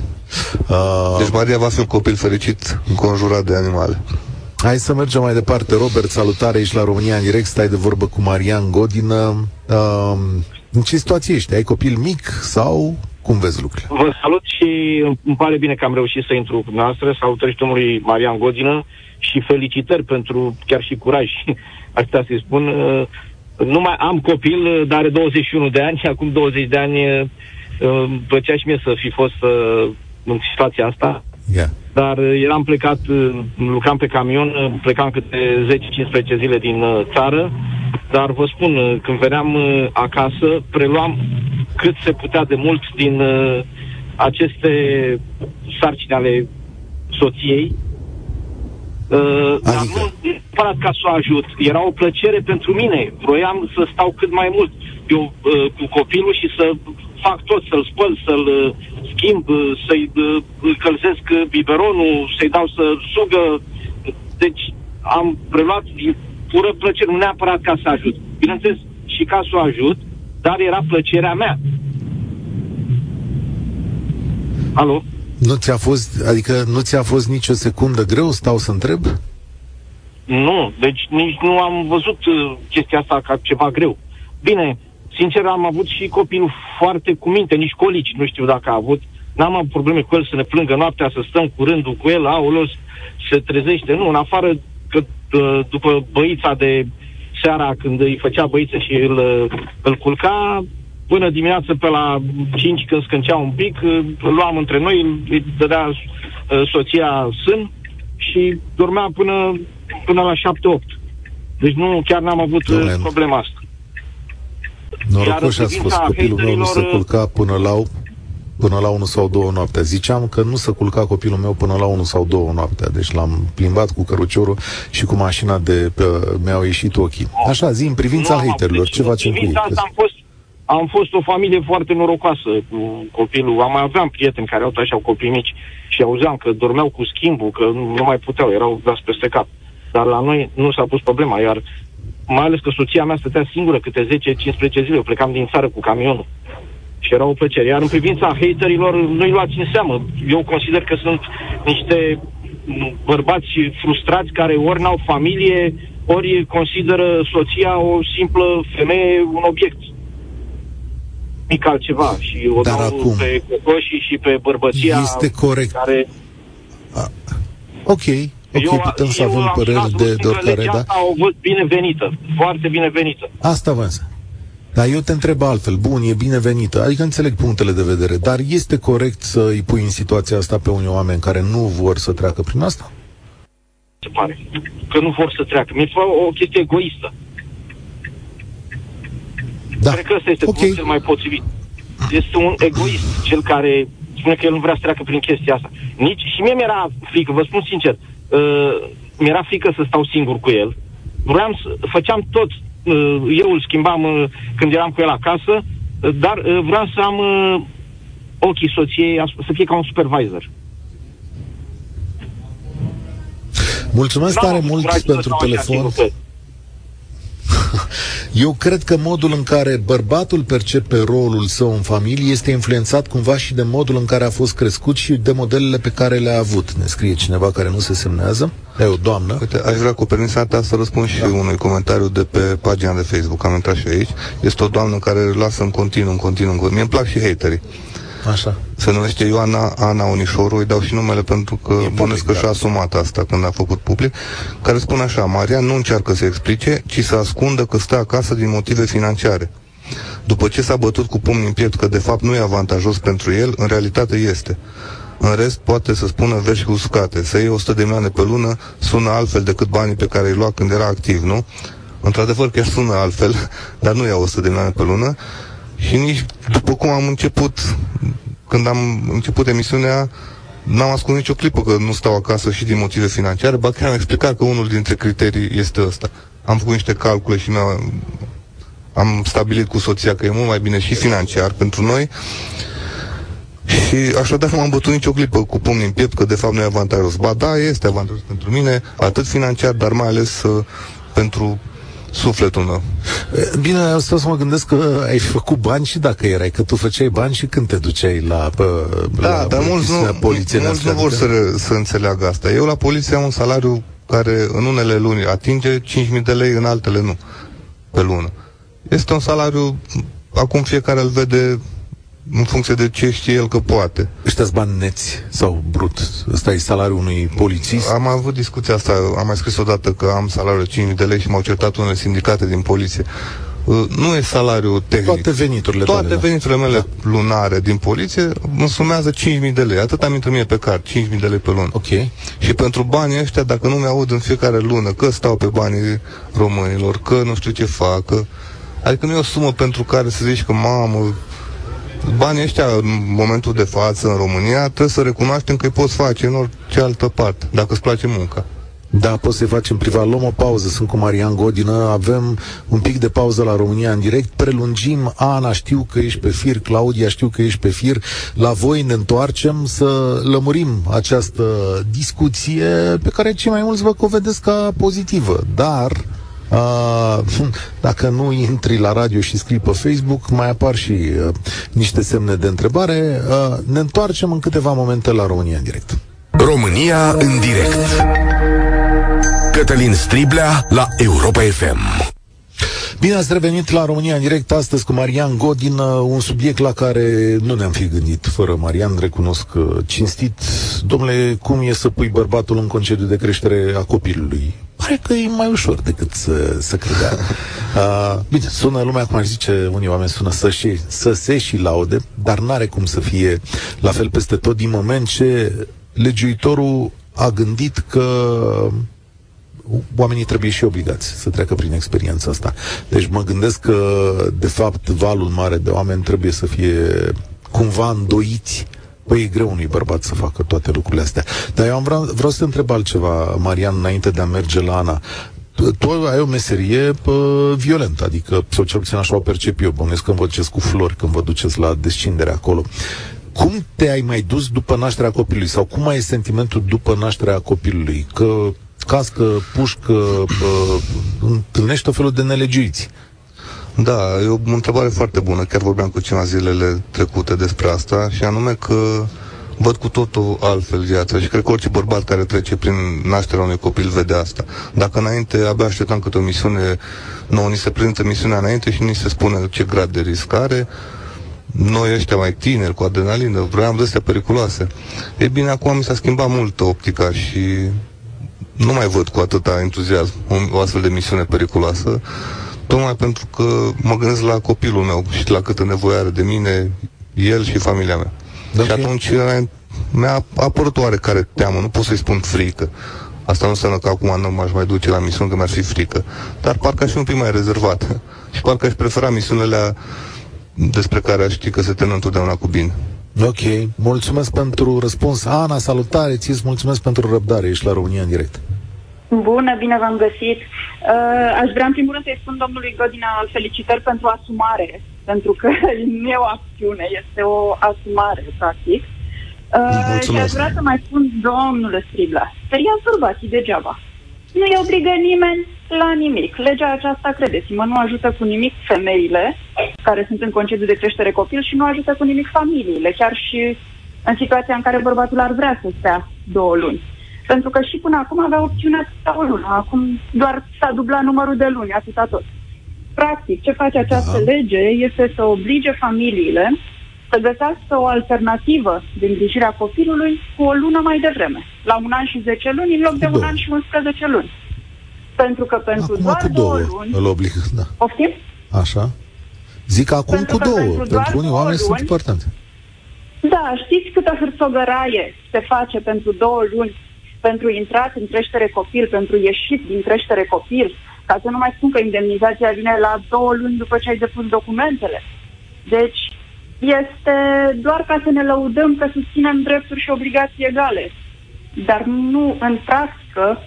Uh, Deci Maria va fi un copil fericit înconjurat de animale. hai să mergem mai departe. Robert, salutare, ești la România în direct, stai de vorbă cu Marian Godină. Uh, în ce situație ești? Ai copil mic sau cum vezi lucrurile? Vă salut și îmi pare bine că am reușit să intru cu dumneavoastră. Salutări și domnului Marian Godină și felicitări pentru chiar și curaj, (laughs) aș putea să-i spun. Uh, Nu mai am copil, uh, dar are 21 de ani și acum 20 de ani uh, îmi plăcea și mie să fi fost uh, în situația asta. Yeah. Dar uh, eram plecat, uh, lucram pe camion, uh, plecam câte 10-15 zile din uh, țară, dar vă spun, uh, când veneam uh, acasă, preluam cât se putea de mult din uh, aceste sarcini ale soției. Uh, dar Adică? nu neapărat ca să o ajut, era o plăcere pentru mine. Vroiam să stau cât mai mult eu uh, cu copilul și să fac tot, să-l spăl, să-l uh, schimb, uh, să-i uh, încălzesc uh, biberonul, să-i dau să sugă. Deci am preluat din pură plăcere, nu neapărat ca să ajut. Bineînțeles, și ca să o ajut, dar era plăcerea mea. Alo? Nu ți-a fost, adică nu ți-a fost nicio secundă greu, stau să întreb? Nu, deci nici nu am văzut uh, chestia asta ca ceva greu. Bine, sincer, am avut și copil foarte cu minte, nici colici, nu știu dacă a avut, N-am avut probleme cu el să ne plângă noaptea, să stăm cu rândul cu el, aoleu, se trezește. Nu, în afară că uh, după băița de seara când îi făcea băiță și îl, îl culca, până dimineață pe la 5 când scâncea un pic, îl luam între noi, îi dădea uh, soția sân și dormea până, până la 7-8. Deci nu, chiar n-am avut uh, Doamne. problema asta. Norocoși Iar în ați fost. privința Copilul meu nu se haterilor, culca până la până la 1 sau 2 noaptea. Ziceam că nu se culca copilul meu până la 1 sau 2 noaptea. Deci l-am plimbat cu căruciorul și cu mașina de pe, mi-au ieșit ochii. Așa, zi, în privința Nu am haterilor, avut. ce facem cu ei? privința asta am fost, am fost o familie foarte norocoasă cu copilul. Am mai aveam prieteni care au așa copii mici și auzeam că dormeau cu schimbul, că nu, nu mai puteau, erau dați peste cap. Dar la noi nu s-a pus problema, iar mai ales că soția mea stătea singură câte 10-15 zile. Eu plecam din țară cu camionul. Și era o plăcere. Iar în privința haterilor, nu-i luați în seamă. Eu consider că sunt niște m, bărbați frustrați care ori n-au familie, ori consideră soția o simplă femeie, un obiect. Mic altceva. Și o Dar dau acum- pe cocoșii și pe bărbăția Este corect. care... Ok, ok, putem să avem am păreri stat de, văzut de că oricare, legea da? asta o văd binevenită, foarte binevenită. Asta vă înseamnă. Dar eu te întreb altfel, bun, e binevenită, adică înțeleg punctele de vedere, dar este corect să îi pui în situația asta pe unii oameni care nu vor să treacă prin asta? se pare. Că nu vor să treacă. Mi-e o, o chestie egoistă. Da. Cred că ăsta este Ok. okay. cel mai potrivit. Este un egoist cel care spune că el nu vrea să treacă prin chestia asta. Nici, și mie mi-era frică, vă spun sincer, uh, mi-era frică să stau singur cu el. Vreau să făceam tot, uh, eu îl schimbam uh, când eram cu el acasă, uh, dar uh, vreau să am uh, ochii soției, as- să fie ca un supervisor. Mulțumesc N-am tare avut mult curaj să pentru stau așa telefon. singur cu el. (laughs) Eu cred că modul în care bărbatul percepe rolul său în familie este influențat cumva și de modul în care a fost crescut și de modelele pe care le-a avut. Ne scrie cineva care nu se semnează. E o doamnă. Uite, aș vrea cu permisiunea ta să răspund și da. unui comentariu de pe pagina de Facebook, am intrat și aici. Este o doamnă care lasă în continuu, în continuu. în continuu. Mie îmi plac și haterii. Așa. Se numește Ioana Ana Unișoru, îi dau și numele pentru că public, bănuiesc că da. și-a asumat asta când a făcut public, care spune așa, Marian nu încearcă să explice, ci să ascundă că stă acasă din motive financiare. După ce s-a bătut cu pumnii în piept că de fapt nu e avantajos pentru el, în realitate este. În rest, poate să spună verși uscate. Să iei 100 de milioane pe lună sună altfel decât banii pe care îi lua când era activ, nu? Într-adevăr, chiar sună altfel, (laughs) dar nu ia 100 de milioane pe lună. Și nici după cum am început, când am început emisiunea, n-am ascuns nicio clipă că nu stau acasă și din motive financiare, ba chiar am explicat că unul dintre criterii este ăsta. Am făcut niște calcule și mi am stabilit cu soția că e mult mai bine și financiar pentru noi și așadar nu m-am bătut nicio clipă cu pumnii în piept că de fapt nu e avantajos. Ba da, este avantajos pentru mine, atât financiar, dar mai ales uh, pentru sufletul meu. E, Bine, eu stau să mă gândesc că ai făcut bani și dacă erai, că tu făceai bani și când te duceai la, pe, Da, la dar mulți nu, chestiunea polițienească, mulți nu vor adică- să, re- să înțeleagă asta. Eu la poliție am un salariu care în unele luni atinge 5.000 de lei, în altele nu, pe lună. Este un salariu, acum fiecare îl vede în funcție de ce știe el că poate. Ăștia bani neți sau brut? Ăsta e salariul unui polițist? Am avut discuția asta, am mai scris odată că am salariul 5.000 de lei și m-au certat unele sindicate din poliție. Uh, Nu e salariu tehnic. Toate veniturile Toate tale, da. veniturile mele lunare din poliție însumează 5.000 de lei. Atât am intrat mie pe card, 5.000 de lei pe lună. Ok. Și pentru banii ăștia, dacă nu mi-aud în fiecare lună că stau pe banii românilor, că nu știu ce fac, că... adică nu e o sumă pentru care să zici că, mamă, banii ăștia în momentul de față în România trebuie să recunoaștem că îi poți face în orice altă parte, dacă îți place munca. Da, poți să-i facem privat. Luăm o pauză. Sunt cu Marian Godină. Avem un pic de pauză la România în direct. Prelungim. Ana, știu că ești pe fir. Claudia, știu că ești pe fir. La voi ne întoarcem să lămurim această discuție pe care cei mai mulți vă o vedeți ca pozitivă. Dar Uh, (laughs) dacă nu intri la radio și scrii pe Facebook, mai apar și uh, niște semne de întrebare. Uh, ne întoarcem în câteva momente la România în direct. România în direct. Cătălin Striblea la Europa FM. Bine ați revenit la România în direct astăzi cu Marian Godin, un subiect la care nu ne-am fi gândit fără Marian, recunosc cinstit. Domnule, cum e să pui bărbatul în concediu de creștere a copilului? Pare că e mai ușor decât să, să credea. (laughs) Uh, bine, sună lumea, cum ar zice unii oameni, sună să, și, să se și laude, dar n-are cum să fie la fel peste tot din moment ce legiuitorul a gândit că oamenii trebuie și obligați să treacă prin experiența asta. Deci mă gândesc că, de fapt, valul mare de oameni trebuie să fie cumva îndoiți Păi e greu unui bărbat să facă toate lucrurile astea. Dar eu am vreau, vreau să te întreb altceva, Marian, înainte de a merge la Ana. Tu ai o meserie pă, violentă, adică, sau cel puțin așa o percep eu, bănesc când vă duceți cu flori, când vă duceți la descindere acolo. Cum te-ai mai dus după nașterea copilului? Sau cum ai sentimentul după nașterea copilului? Că cască, pușcă, uh, întâlnești tot felul de nelegiuiți. Da, e o întrebare foarte bună. Chiar vorbeam cu cineva zilele trecute despre asta și anume că văd cu totul altfel viața și cred că orice bărbat care trece prin nașterea unui copil vede asta. Dacă înainte abia așteptam câte o misiune, nouă ni se prezintă misiunea înainte și ni se spune ce grad de riscare, noi ăștia mai tineri, cu adrenalină, vroiam de astea periculoase. E bine, acum mi s-a schimbat mult optica și nu mai văd cu atâta entuziasm o astfel de misiune periculoasă, tocmai pentru că mă gândesc la copilul meu și la câtă nevoie are de mine, el și familia mea. Okay. Și atunci mi-a apărut oarecare teamă, nu pot să-i spun frică. Asta nu înseamnă că acum nu m-aș mai duce la misiune, că mi-ar fi frică. Dar parcă aș fi un pic mai rezervat. (laughs) și parcă aș prefera misiunile despre care aș ști că se termină întotdeauna cu bine. Ok, mulțumesc pentru răspuns. Ana, salutare, ți mulțumesc pentru răbdare, ești la România în direct. Bună, bine v-am găsit. Uh, aș vrea în primul rând să-i spun domnului Godina felicitări pentru asumare, pentru că (laughs) nu e o acțiune, este o asumare, practic. Uh, și aș vrea să mai spun domnule Stribla, speriați bărbații degeaba. Nu îi obligă nimeni la nimic. Legea aceasta, credeți-mă, nu ajută cu nimic femeile care sunt în concediu de creștere copil și nu ajută cu nimic familiile, chiar și în situația în care bărbatul ar vrea să stea două luni. Pentru că și până acum avea opțiunea să o lună. Acum doar s-a dublat numărul de luni, atâta tot. Practic, ce face această Aha. lege este să oblige familiile să găsească o alternativă de îngrijire a copilului cu o lună mai devreme, la un an și 10 luni, în loc de un an și 11 luni. Pentru că pentru acum doar cu două, două luni... Îl oblig, da. Poftim? Așa. Zic acum pentru cu două. Pentru, pentru unii oameni luni, sunt importante. Da, știți câtă hârțogăraie se face pentru două luni pentru intrat în creștere copil, pentru ieșit din creștere copil, ca să nu mai spun că indemnizația vine la două luni după ce ai depus documentele. Deci, este doar ca să ne lăudăm că susținem drepturi și obligații egale. Dar nu, în practică,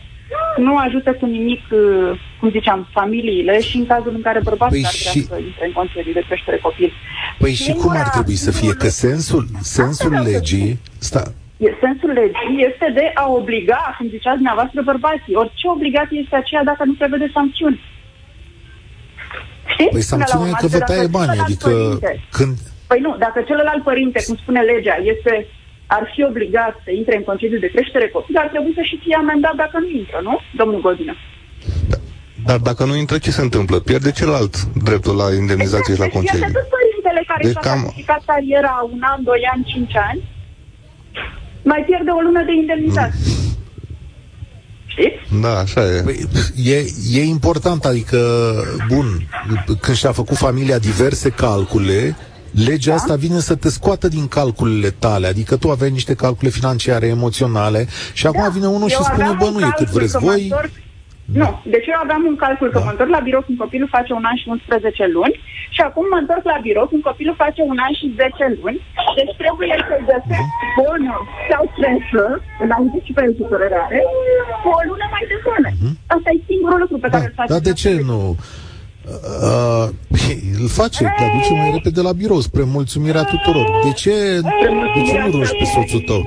nu ajută cu nimic, uh, cum ziceam, familiile și în cazul în care bărbatul păi ar vrea și... să intre în concediu de creștere copil. Păi și cum ar trebui să fie? Că sensul, sensul legii... Sta... Sensul legii este de a obliga, cum ziceați dumneavoastră, bărbații. Orice obligație este aceea dacă nu prevede sancțiuni. Știți? Păi sancțiunea e că vă taie bani, adică părinte, când... Păi nu, dacă celălalt părinte, cum spune legea, este ar fi obligat să intre în concediu de creștere copil, ar trebui să și fie amendat dacă nu intră, nu, domnul Godină? Da. Dar dacă nu intră, ce se întâmplă? Pierde celălalt dreptul la indemnizație exact, și la concediu. Pierde tot părintele care deci și-a cam... sacrificat cariera un an, doi ani, cinci ani, mai pierde o lună de indemnizație. Mm. Știți? Da, așa e. Păi, e. E important, adică, bun, când și-a făcut familia diverse calcule, Legea da? asta vine să te scoată din calculele tale, adică tu aveai niște calcule financiare, emoționale și acum da. vine unul eu și spune, bă, nu e cât vreți voi. Întorc... Nu, deci eu aveam un calcul că da. mă întorc la birou când copilul face un an și 11 luni și acum mă întorc la birou când copilul face un an și 10 luni. Deci trebuie să găsesc uh-huh. bonus sau stresă, înainte și pentru tolerare, cu o lună mai devreme. Uh-huh. Asta e singurul lucru pe care da, îl face. Dar de ce nu? Uh, (laughs) îl face, te aduce mai repede la birou, spre mulțumirea tuturor. De ce, de ce nu rogi pe soțul tău?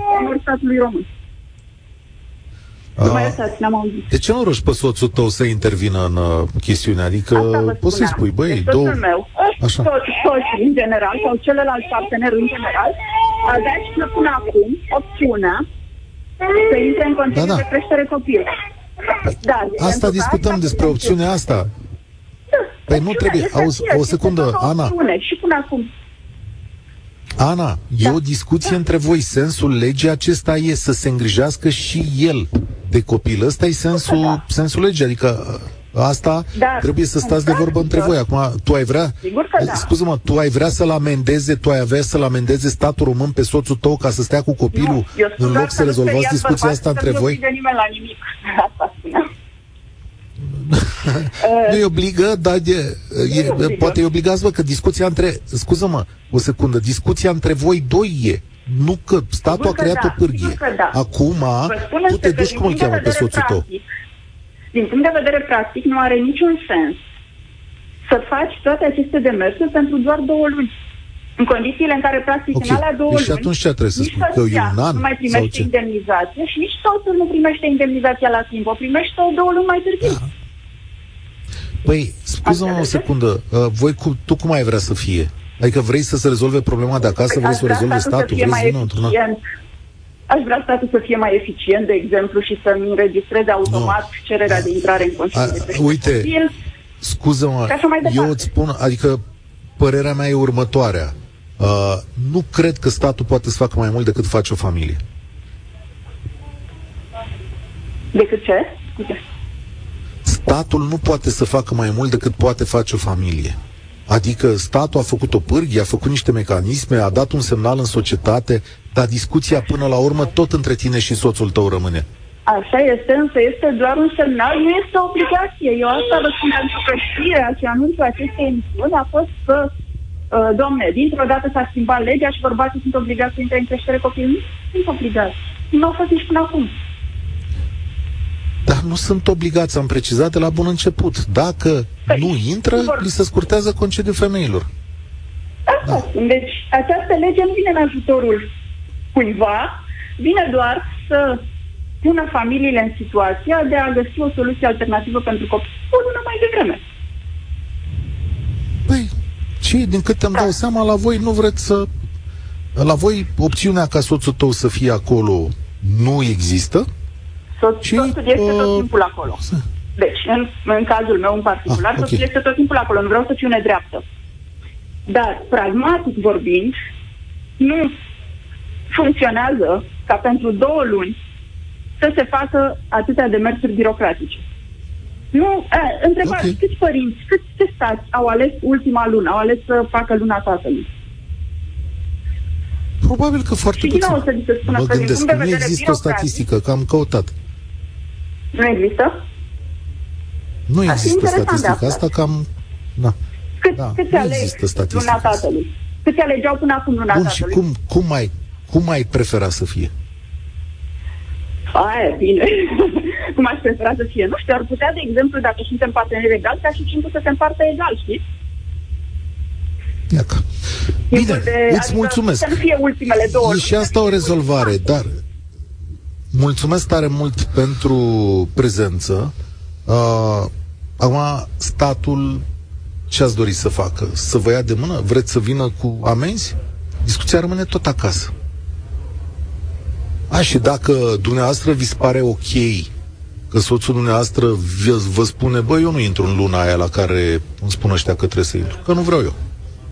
Uh, de ce nu rogi pe soțul tău să intervină în uh, chestiune? Adică poți să-i spui, băi, deci două... meu, Așa. soți în general, sau celălalt partener în general, avea și până acum opțiunea să intre în continuu da, da. de creștere copil. Da, asta discutăm despre opțiunea asta. Păi nu trebuie. Este Auzi, aceea, o este secundă, tot o Ana. opțiune. Și până acum. Ana, e o discuție între voi. Sensul legii acesta e să se îngrijească și el de copil. Ăsta e sensul, Da. sensul legii. Adică asta Dar, trebuie să în stați de vorbă între voi. practică- Acum, tu ai vrea... Sigur că da. Scuză-mă, tu ai vrea să-l amendeze, tu ai avea să-l amendeze statul român pe soțul tău ca să stea cu copilul Nu, eu spun în doar loc să nu rezolvați speriați discuția bărbații asta să între nu voi? oblige nimeni la nimic. (laughs) Asta spuneam. (laughs) Nu-i obligă, dar e, e, obligă. poate e obligați, bă, că discuția între... Scuză-mă, o secundă, discuția între voi doi e. Nu că statul Sigur a că creat da, o pârghie. sigur că da. Acum, Vă spun tu însă te că duci din cum îl punct de cheamă pe vedere soțul tău. practic, Din punct de vedere practic, nu are niciun sens să faci toate aceste demersuri pentru doar două luni. În condițiile în care, practic, Ok. în alea două Deci și luni, atunci ce trebuie să nici spun? Că e soția un an nu mai sau primește ce? indemnizație și nici soțul nu primește indemnizația la timp. O primește două luni mai târziu. Da. Păi, scuză-mă o Înțelegeți? secundă, uh, voi cu, tu cum ai vrea să fie? Adică vrei să se rezolve problema de acasă, vrei Aș să o vrea rezolve statul statul, să fie vrei mai să vină într-una? eficient. Aș vrea statul să fie mai eficient, de exemplu, și să-mi înregistreze automat cererea de intrare în A, Consiliul de Creștere uite, Copil. Scuză-mă, Și așa mai departe. eu îți spun, adică părerea mea e următoarea. Uh, nu cred că statul poate să facă mai mult decât face o familie. Decât ce? Scuze. Statul nu poate să facă mai mult decât poate face o familie. Adică statul a făcut o pârghie, a făcut niște mecanisme, a dat un semnal în societate, dar discuția până la urmă tot între tine și soțul tău rămâne. Așa este, însă este doar un semnal, nu este o obligație. Eu asta vă spun pentru că știrea și anunțul acestei emisiuni a fost că, uh, domne, dintr-o dată s-a schimbat legea și bărbații sunt obligați să intre în creștere copil. Nu sunt obligați. Nu au fost nici până acum. Dar nu sunt obligați, am precizat de la bun început. Dacă Păi, nu intră, vor- li se scurtează concediul femeilor. Asta spun. Deci această lege nu vine în ajutorul cuiva, vine doar să pună familiile în situația de a găsi o soluție alternativă pentru copii o lună mai devreme. Păi, și din câte îmi dau seama, la voi nu vreți să... La voi opțiunea ca soțul tău să fie acolo nu există? Soț, Și, soțul este tot uh, timpul acolo. Deci, în, în cazul meu în particular, Ah, ah, ok. soțul este tot timpul acolo. Nu vreau să fiu nedreaptă. Dar, pragmatic vorbind, nu funcționează ca pentru două luni să se facă atâtea demersuri birocratice. Nu, a, întrebați, Ok. câți părinți, câți testați au ales ultima lună, au ales să facă luna tatălui? Probabil că foarte Și din nou puțin. o să vi se spună Mă că din gândesc punct de că nu vedere există o birocratic- statistică, că am căutat. Nu există? Nu Ar fi există interesant de statistica aflat. asta, cam... Da. Cât, Da, câți nu aleg există statistica luna asta. tatălui? Câți alegeau până acum luna Bun, și tatălui? cum, cum, ai, cum ai prefera să fie? Aia, e bine. (laughs) cum aș prefera să fie? Nu știu, ar putea, de exemplu, dacă suntem parteneri egali, ca și timpul să se împartă egal, știți? Iaca. Bine, Timpul de- îți adică mulțumesc. Să nu fie ultimele două E luni, și să asta o fie rezolvare, ultima. dar mulțumesc tare mult pentru prezență. Uh, acum, statul ce ați dori să facă? Să vă ia de mână? Vreți să vină cu amenzi? Discuția rămâne tot acasă. A, și dacă dumneavoastră vi se pare ok că soțul dumneavoastră vă, vă spune, bă, eu nu intru în luna aia la care îmi spun ăștia că trebuie să intru, că nu vreau eu.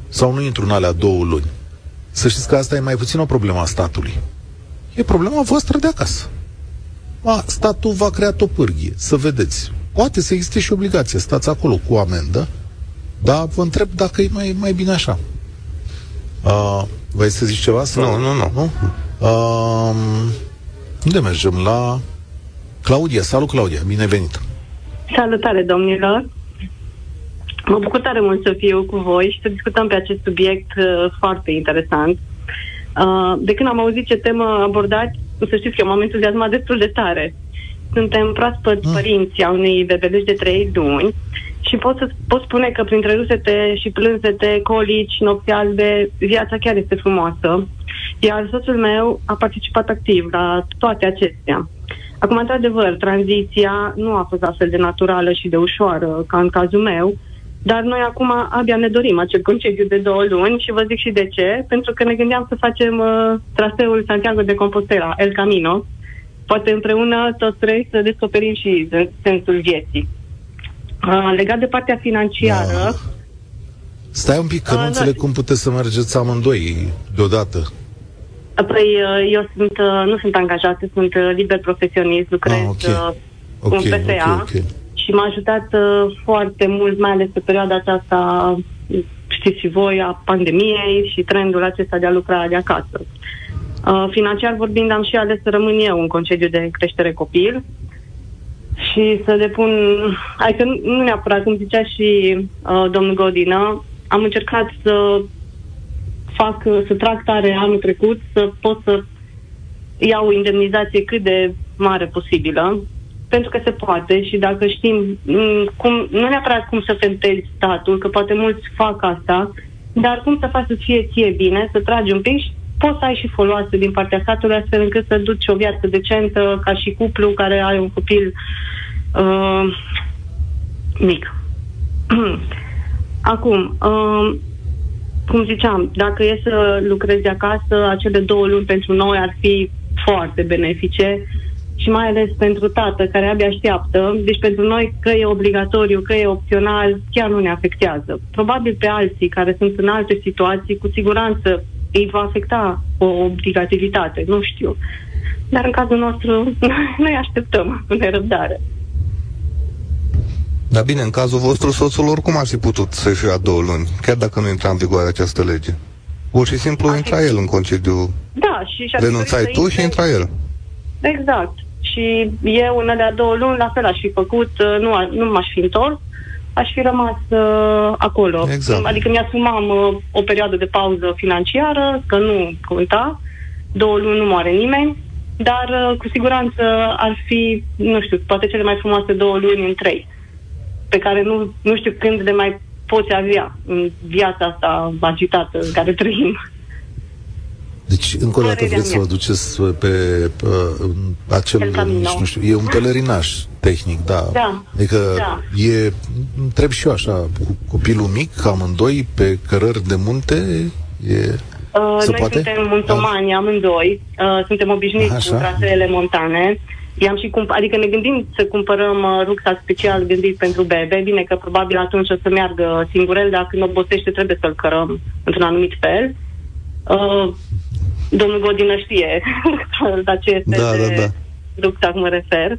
Sau nu intru în alea două luni. Să știți că asta e mai puțin o problemă a statului. E problema voastră de acasă. A, statul va crea o pârghie, să vedeți. Poate să existe și obligație, stați acolo cu amendă, dar vă întreb dacă e mai, mai bine așa. Uh, vrei să zici ceva? Sau? Nu, nu, nu. nu? Uh, unde mergem? La Claudia. Salut, Claudia. Bine venit. Salutare, domnilor! Mă bucur tare mult să fiu cu voi și să discutăm pe acest subiect uh, foarte interesant. Uh, de când am auzit ce temă abordați, să știți că eu m-am entuziasmat destul de tare. Suntem proaspăt Mm. părinți a unei bebeluși de 3 luni și pot să pot spune că printre rusete și plânsete, colici, nopți albe, viața chiar este frumoasă. Iar soțul meu a participat activ la toate acestea. Acum, într-adevăr, tranziția nu a fost la fel de naturală și de ușoară ca în cazul meu, dar noi acum abia ne dorim acel concediu de două luni și vă zic și de ce, pentru că ne gândeam să facem uh, traseul Santiago de Compostela, El Camino, poate împreună toți trei să descoperim și sensul vieții. Uh, legat de partea financiară, Da. Stai un pic, că nu Ah, da. înțeleg cum puteți să mergeți amândoi deodată. Păi uh, eu sunt, uh, nu sunt angajată, sunt uh, liber profesionist, lucrez Ah, ok. uh, Ok, în PSA ok, ok. și m-a ajutat uh, foarte mult, mai ales pe perioada aceasta, știți și voi, a pandemiei și trendul acesta de a lucra de acasă. Uh, financiar vorbind, am și ales să rămân eu în concediu de creștere copil și să depun, adică nu, nu neapărat, cum zicea și uh, domnul Godină, am încercat să fac, să trag tare anul trecut, să pot să iau o indemnizație cât de mare posibilă, pentru că se poate și dacă știm, m, cum, nu neapărat cum să fentezi statul, că poate mulți fac asta, dar cum să faci să fie ție bine, să tragi un pic și poți să ai și foloase din partea statului, astfel încât să duci o viață decentă ca și cuplu care are un copil uh, mic. (clears throat) Acum, uh, cum ziceam, dacă e să lucrezi de acasă, acele două luni pentru noi ar fi foarte benefice și mai ales pentru tată care abia așteaptă. Deci pentru noi că e obligatoriu, că e opțional, chiar nu ne afectează. Probabil pe alții care sunt în alte situații, cu siguranță îi va afecta o obligativitate, nu știu. Dar în cazul nostru, (laughs) noi așteptăm cu nerăbdare. Dar bine, în cazul vostru, soțul oricum ar fi putut să-și ia două luni, chiar dacă nu intra în vigoare această lege. Pur și simplu Ar fi- intra el în concediu. Da, și și-ar fi Renunțai dorit tu să și intre- intra el. Exact. Și eu în alea două luni la fel aș fi făcut, uh, nu, a- nu m-aș fi întors, aș fi rămas uh, acolo. Exact. Adică mi-asumam uh, o perioadă de pauză financiară, că nu conta, două luni nu moare nimeni, dar uh, cu siguranță ar fi, nu știu, poate cele mai frumoase două luni în trei, pe care nu, nu știu când le mai poți avea în viața asta agitată în care trăim. Deci, încă o dată Părerea vreți să mea. vă duceți pe uh, în acel, El Camino. nici nu știu, e un pelerinaj tehnic, da. Da, Adică da. e, întreb și eu așa, cu copilul mic, amândoi, pe cărări de munte, e, Uh, se noi poate? suntem muntomani amândoi, uh, suntem obișnuiți Așa. cu traseele montane. I-am și cump- adică ne gândim să cumpărăm uh, rucsac special gândit pentru bebe. Bine că probabil atunci o să meargă singurel, dar când obosește trebuie să-l cărăm într-un anumit fel. Uh, domnul Godină știe (laughs) la ce este Da, de da, da. rucsac mă refer.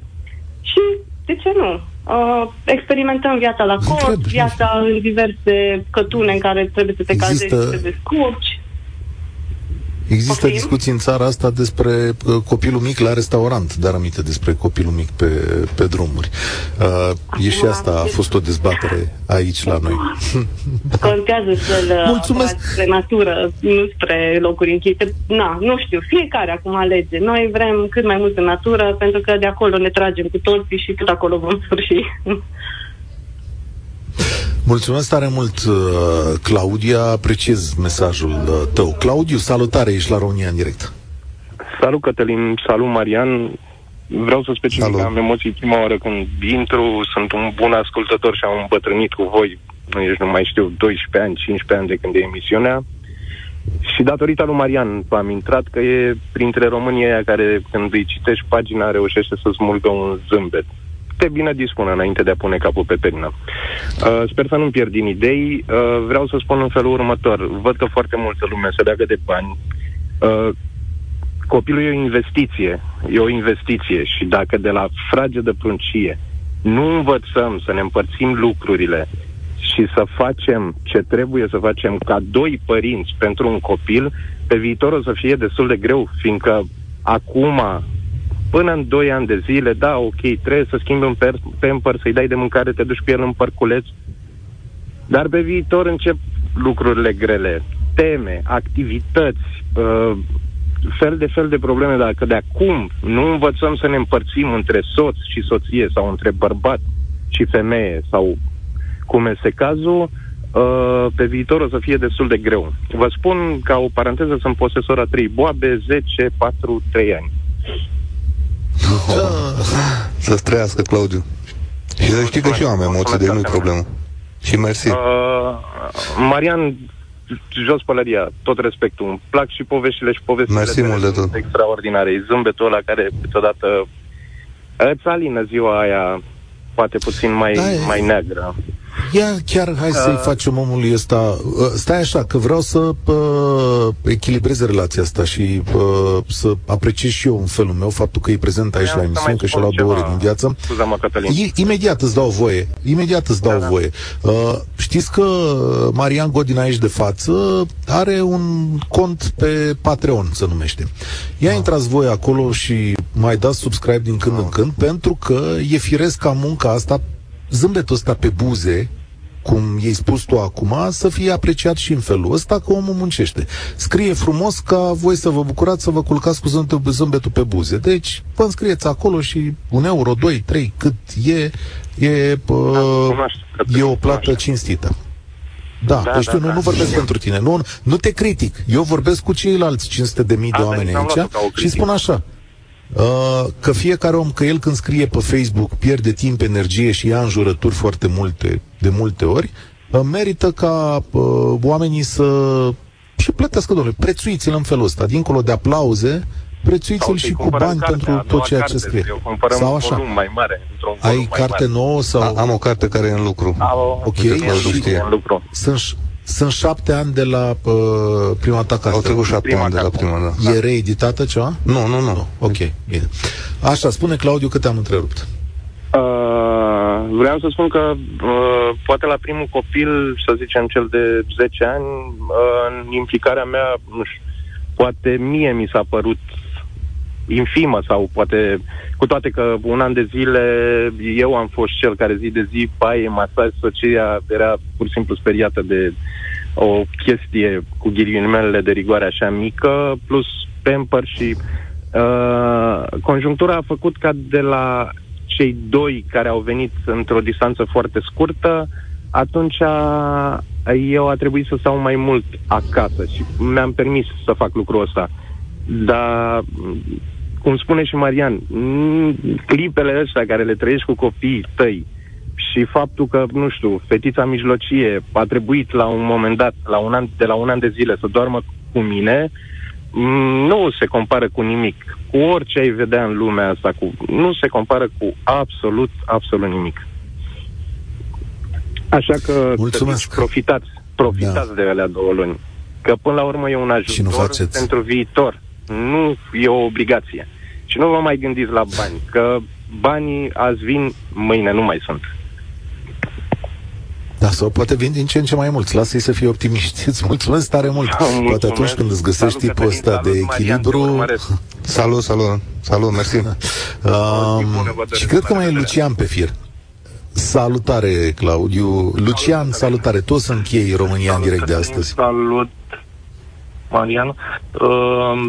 Și de ce nu? Uh, experimentăm viața la Întreb, cort, nu viața în diverse cătune în care trebuie să te Există- cazezi, să te descurci. Există Poftim? discuții în țara asta despre uh, copilul mic la restaurant, dar aminte despre copilul mic pe, pe drumuri. Uh, e și asta a fost o dezbatere aici la noi. (laughs) Contează să-l (laughs) Mulțumesc. apărați spre natură, nu spre locuri închise. Na, nu știu, fiecare acum alege. Noi vrem cât mai mult în natură, pentru că de acolo ne tragem cu toții și cât acolo vom sfârși. (laughs) Mulțumesc tare mult, uh, Claudia, apreciez mesajul uh, tău. Claudiu, salutare, ești la România în direct. Salut Cătălin, salut Marian. Vreau să specific Salut. că am emoții prima oară când intru, sunt un bun ascultător și am îmbătrânit cu voi, nu nici nu mai știu, 12 ani, 15 ani de când e emisiunea. Și datorită lui Marian am intrat că e printre românii aia care când îi citești pagina reușește să smulgă un zâmbet. Te bine dispună înainte de a pune capul pe pernă. Uh, sper să nu-mi pierd din idei. Uh, vreau să spun în felul următor. Văd că foarte multă lume se leagă de bani. Uh, copilul e o investiție, e o investiție și dacă de la frage de pruncie nu învățăm să ne împărțim lucrurile și să facem ce trebuie să facem ca doi părinți pentru un copil, pe viitor o să fie destul de greu, fiindcă acum, până în 2 ani de zile, da, ok, trebuie să schimbi un per- pamper, să-i dai de mâncare, te duci cu el în parculeț, dar pe viitor încep lucrurile grele, teme, activități, uh, fel de fel de probleme. Dacă de acum nu învățăm să ne împărțim între soț și soție sau între bărbat și femeie sau cum este cazul, uh, pe viitor o să fie destul de greu. Vă spun ca o paranteză, sunt posesor a 3 boabe, 10, 4, 3 ani. Să-ți trăiască, Claudiu. Și să știi că și eu am emoții, de nu-i problemă. Și mersi. Uh, Marian, jos pălăria, tot respectul. Îmi plac și poveștile și povestile Mersi tale mult de sunt tot. extraordinare. E zâmbetul ăla care câteodată îți alină ziua aia poate puțin mai, Da, e- mai neagră. Ia chiar hai să-i Uh. facem omului ăsta uh, Stai așa, că vreau să uh, echilibrez relația asta Și uh, să apreciez și eu în felul meu Faptul că e prezent aici Vreau la să emisiune mai Că și-a spun luat două ore ceva. din viață Scuza-mă, Cătălin. I- Imediat îți dau voie. Imediat îți dau Da, da. voie. Uh, știți că Marian Godin aici de față are un cont pe Patreon, se numește. Ia Ah. intrați voi acolo și mai dați subscribe din când în când, pentru că e firesc ca munca asta, zâmbetul ăsta pe buze, cum i-ai spus tu acum, să fie apreciat și în felul ăsta că omul muncește. Scrie frumos ca voi să vă bucurați să vă culcați cu zâmbetul, zâmbetul pe buze. Deci, vă înscrieți acolo și un euro, doi, trei, cât e, e, uh, Cunoaște, e o cunoaște. plată cinstită. Da, Da, da deci da, tu nu, da. nu vorbesc pentru tine. Nu, nu te critic. Eu vorbesc cu ceilalți 500 de mii de Asta oameni nici n-am aici luat-o ca o și critică. spun așa. Uh, că fiecare om, că el când scrie pe Facebook pierde timp, energie și ia înjurături foarte multe, de multe ori, uh, merită ca uh, oamenii să și plătească, domnule, prețuiți-l în felul ăsta, dincolo de aplauze, prețuiți-l Sau și să-i cu cumpărăm bani cartea, pentru a tot doua ceea ce carte, scrie. Eu cumpărăm Sau un așa. volum mai mare. într-un volum Ai mai carte mare. nouă sau... A, am o carte care e în lucru. Am o- Ok, e și- în lucru, e în lucru. Sunt, ș- sunt șapte ani de la uh, prima ta carte. Au trecut șapte Prima ani de la carte. prima, da. E reeditată ceva? Nu, nu, nu. Ok, bine. Așa, spune Claudiu că te-am întrerupt. Uh, vreau să spun că uh, poate la primul copil, să zicem cel de 10 ani, uh, în implicarea mea, nu știu, poate mie mi s-a părut infimă sau poate, cu toate că un an de zile eu am fost cel care zi de zi, paie, masaj, soția era pur și simplu speriată de o chestie cu ghilimelele de rigoare așa mică, plus pamper și uh, conjunctura a făcut ca de la cei doi care au venit într-o distanță foarte scurtă, atunci a, eu a trebuit să stau mai mult acasă și mi-am permis să fac lucrul ăsta. Dar, cum spune și Marian, m, clipele astea care le trăiești cu copiii tăi și faptul că, nu știu, fetița mijlocie a trebuit la un moment dat, la un an, de la un an de zile, să doarmă cu mine, m, nu se compară cu nimic. Cu orice ai vedea în lumea asta, cu, nu se compară cu absolut, absolut nimic. Așa că Mulțumesc. să zici, profitați, profitați Da. de alea două luni. Că până la urmă e un Și nu ajutor faceți. pentru viitor. Nu e o obligație. Și nu vă mai gândiți la bani, că banii azi vin, mâine nu mai sunt. Da, sau poate vin din ce în ce mai mulți. Lasă-i să fie optimiști. (laughs) Îți mulțumesc tare mult. Mulțumesc. Poate atunci când îți găsești Salut, tipul Cătălin, ăsta de salut, Marian, te echilibru... urmăresc. Salut, salut, salut, mersi. (laughs) Um, bună, vă și doresc cred că la mai e revedere. Lucian pe fir. Salutare, Claudiu. Lucian, salutare. Toți sunt cheii România în direct de astăzi. Salut, Marian. Uh,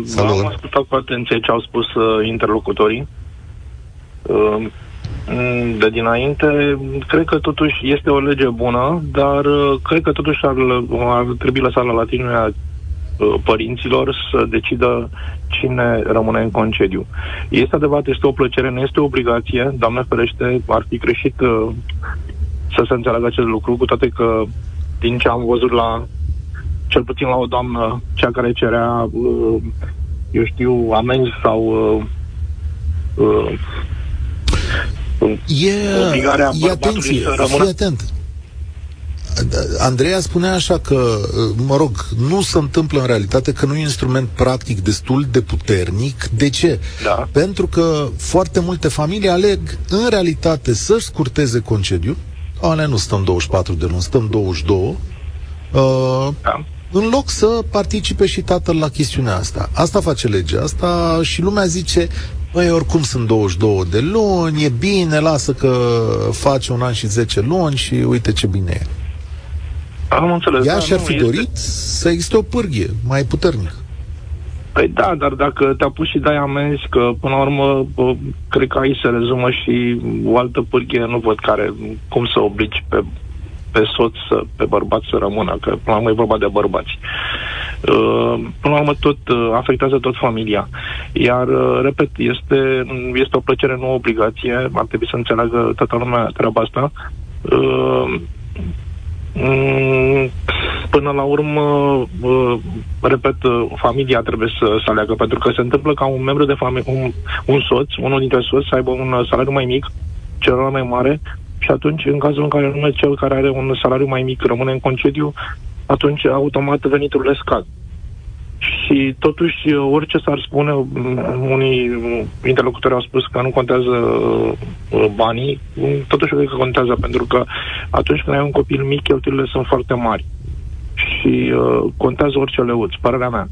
Salut. Am ascultat cu atenție ce au spus uh, interlocutorii. Uh, mm, de dinainte, cred că totuși este o lege bună, dar uh, cred că totuși ar, ar trebui lăsat la latitudinea uh, părinților să decidă cine rămâne în concediu. Este adevărat, este o plăcere, nu este o obligație. Doamne ferește, ar fi greșit uh, să se înțeleagă acest lucru, cu toate că din ce am văzut la cel puțin la o doamnă, cea care cerea, uh, eu știu, amenzi sau uh, uh, E, Obligarea e bărbatului atenție, să rămână- fii atent. Andreea spunea așa că, mă rog, nu se întâmplă în realitate că nu e un instrument practic destul de puternic. De ce? Da. Pentru că foarte multe familii aleg în realitate să-și scurteze concediu. Alea nu stăm 24 de luni, stăm 22. Uh, Da. în loc să participe și tatăl la chestiunea asta. Asta face legea asta și lumea zice, băi, oricum sunt 22 de luni, e bine, lasă că face un an și 10 luni și uite ce bine e. am înțeles. Ea da, și-ar nu, fi este- dorit să existe o pârghie mai puternică. Păi da, dar dacă te-a pus și dai amenzi, că până la urmă, bă, cred că aici se rezumă și o altă pârghie, nu văd care, cum să obligi pe, pe soț, să, pe bărbat să rămână, că până la urmă e vorba de bărbați. Uh, până la urmă tot uh, afectează tot familia. Iar, uh, repet, este, este o plăcere, nu o obligație, ar trebui să înțeleagă toată lumea treaba asta. Uh, Mm, Până la urmă, uh, repet, uh, familia trebuie să, să aleagă, pentru că se întâmplă ca un membru de familie, un, un soț, unul dintre soți, să aibă un uh, salariu mai mic, celălalt mai mare și atunci, în cazul în care numai cel care are un salariu mai mic rămâne în concediu, atunci automat veniturile scad. Și totuși, orice s-ar spune, unii interlocutori au spus că nu contează uh, banii, totuși eu cred că contează, pentru că atunci când ai un copil mic, cheltuielile sunt foarte mari. Și uh, contează orice leuț, părerea mea.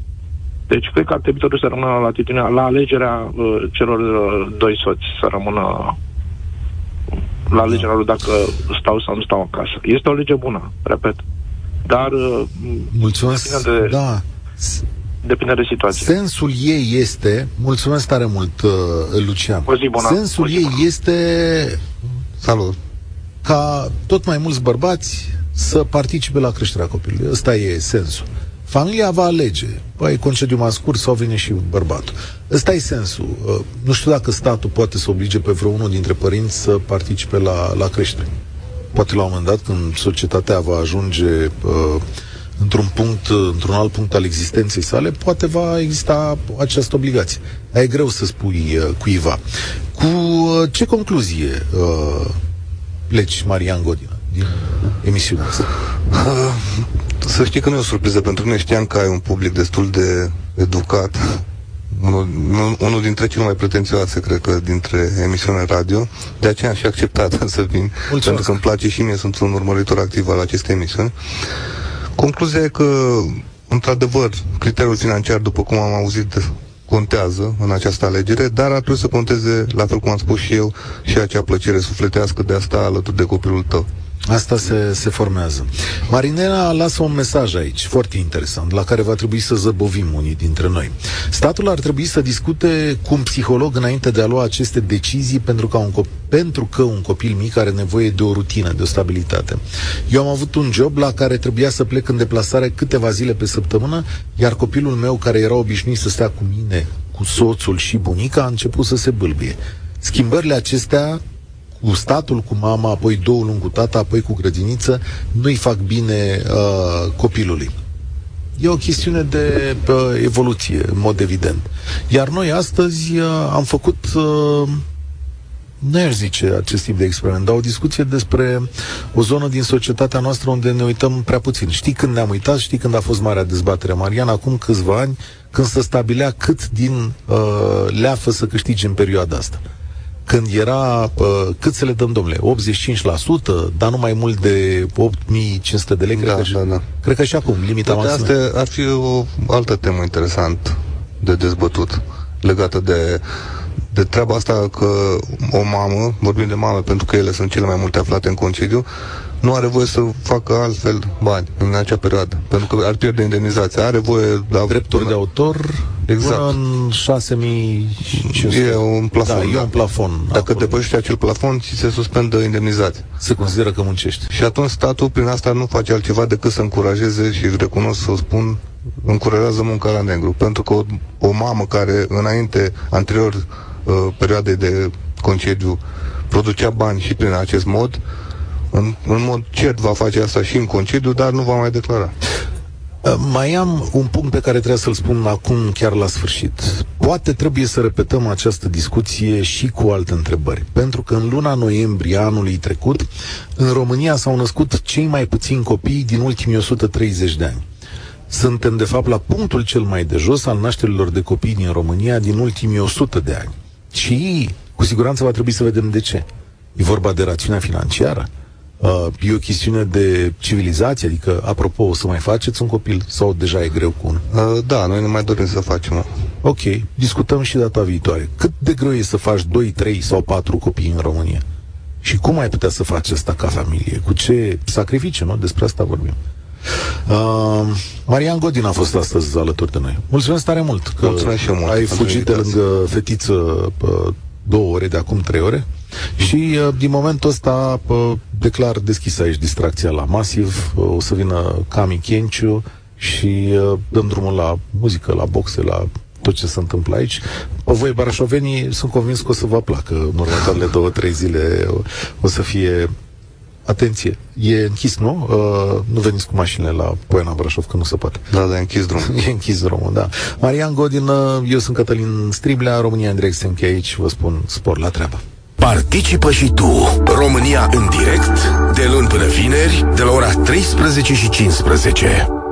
Deci cred că ar trebui totuși să rămână la latitudinea, la alegerea uh, celor uh, doi soți, să rămână la alegerea lui dacă stau sau nu stau acasă. Este o lege bună, repet. Dar uh, Mulțumesc. De, da. Depinde de situație. Sensul ei este, mulțumesc tare mult, uh, Lucian. O zi bună. Sensul o zi ei bună. este Salut. ca tot mai mulți bărbați să participe la creșterea copilului. Ăsta e sensul. Familia va alege. Păi, concediu mai scurt sau vine și bărbatul. Ăsta e sensul. Uh, nu știu dacă statul poate să oblige pe vreunul dintre părinți să participe la, la creștere. Poate la un moment dat, când societatea va ajunge uh, într-un punct, într-un alt punct al existenței sale, poate va exista această obligație. Dar e greu să spui uh, cuiva. Cu uh, ce concluzie uh, pleci, Marian Godina, din emisiunea asta? Uh, să știi că nu e o surpriză pentru mine. Știam că ai un public destul de educat. Unul, unul dintre cele mai pretențioase, cred că, dintre emisiune radio. De aceea am și acceptat (laughs) să vin. Mulțumesc. Pentru că îmi place și mie, sunt un urmăritor activ al acestei emisiuni. Concluzia e că, într-adevăr, criteriul financiar, după cum am auzit, contează în această alegere, dar ar trebui să conteze, la fel cum am spus și eu, și acea plăcere sufletească de a sta alături de copilul tău. Asta se, se formează. Marinela lasă un mesaj aici, foarte interesant, la care va trebui să zăbovim unii dintre noi. Statul ar trebui să discute cu un psiholog înainte de a lua aceste decizii pentru că un, cop- pentru că un copil mic are nevoie de o rutină, de o stabilitate. Eu am avut un job la care trebuia să plec în deplasare câteva zile pe săptămână, iar copilul meu, care era obișnuit să stea cu mine, cu soțul și bunica, a început să se bâlbie. Schimbările acestea cu statul, cu mama, apoi două luni cu tata, apoi cu grădiniță, nu-i fac bine uh, copilului. E o chestiune de uh, evoluție, în mod evident. Iar noi astăzi uh, am făcut, uh, nu aș zice acest tip de experiment, dar o discuție despre o zonă din societatea noastră unde ne uităm prea puțin. Știi când ne-am uitat, știi când a fost marea dezbatere, Marian, acum câțiva ani, când se stabilea cât din uh, leafă să câștige în perioada asta când era, uh, cât să le dăm, domnule, 85%, dar nu mai mult de 8500 de lei, da, cred, că, da, da. cred că și acum, limita Toate maximă. astea ar fi o altă temă interesant de dezbătut, legată de, de treaba asta că o mamă, vorbim de mame pentru că ele sunt cele mai multe aflate în concediu, nu are voie să facă altfel bani în acea perioadă, pentru că ar pierde indemnizația. Are voie de drepturi de autor exact. până în 6500. E un plafon. Da, e un plafon. Dacă acolo. depășești acel plafon, ți se suspendă indemnizația. Se consideră că muncești. Și atunci statul prin asta nu face altceva decât să încurajeze și recunosc să o spun încurajează munca la negru. Pentru că o, o mamă care înainte, anterior uh, perioadei de concediu, producea bani și prin acest mod, în, în mod cert va face asta și în concediu, dar nu va mai declara. Uh, Mai am un punct pe care trebuie să-l spun acum, chiar la sfârșit. Poate trebuie să repetăm această discuție și cu alte întrebări. Pentru că în luna noiembrie anului trecut, în România s-au născut cei mai puțini copii din ultimii 130 de ani. Suntem, de fapt, la punctul cel mai de jos al nașterilor de copii din România din ultimii 100 de ani. Și, cu siguranță, va trebui să vedem de ce. E vorba de rațiunea financiară? Uh, e o chestiune de civilizație, adică, apropo, o să mai faceți un copil sau deja e greu cu unul? Uh, da, noi ne mai dorim să facem. Ok, discutăm și data viitoare. Cât de greu e să faci 2, 3 sau 4 copii în România? Și cum ai putea să faci asta ca familie? Cu ce sacrificiu, nu? Despre asta vorbim. Uh, Marian Godin a fost astăzi alături de noi. Mulțumesc tare mult că Mulțumesc și eu mult ai pentru fugit de invitație. lângă fetiță uh, două ore de acum trei ore. Și uh, din momentul ăsta uh, declar deschis aici distracția la Masiv, uh, o să vină Cami Chenciu și uh, dăm drumul la muzică, la boxe, la tot ce se întâmplă aici. Pe voi, barașovenii, sunt convins că o să vă placă. În următoarele două, trei zile o, o să fie Atenție, e închis, nu? Uh, nu veniți cu mașinile la Poiana Brașov, că nu se poate. Da, da, e închis drumul. (laughs) e închis drumul, da. Marian Godin, uh, eu sunt Cătălin Striblea, România în direct se încheie aici, vă spun spor la treabă. Participă și tu. România în direct, de luni până vineri, de la ora 13 și 15.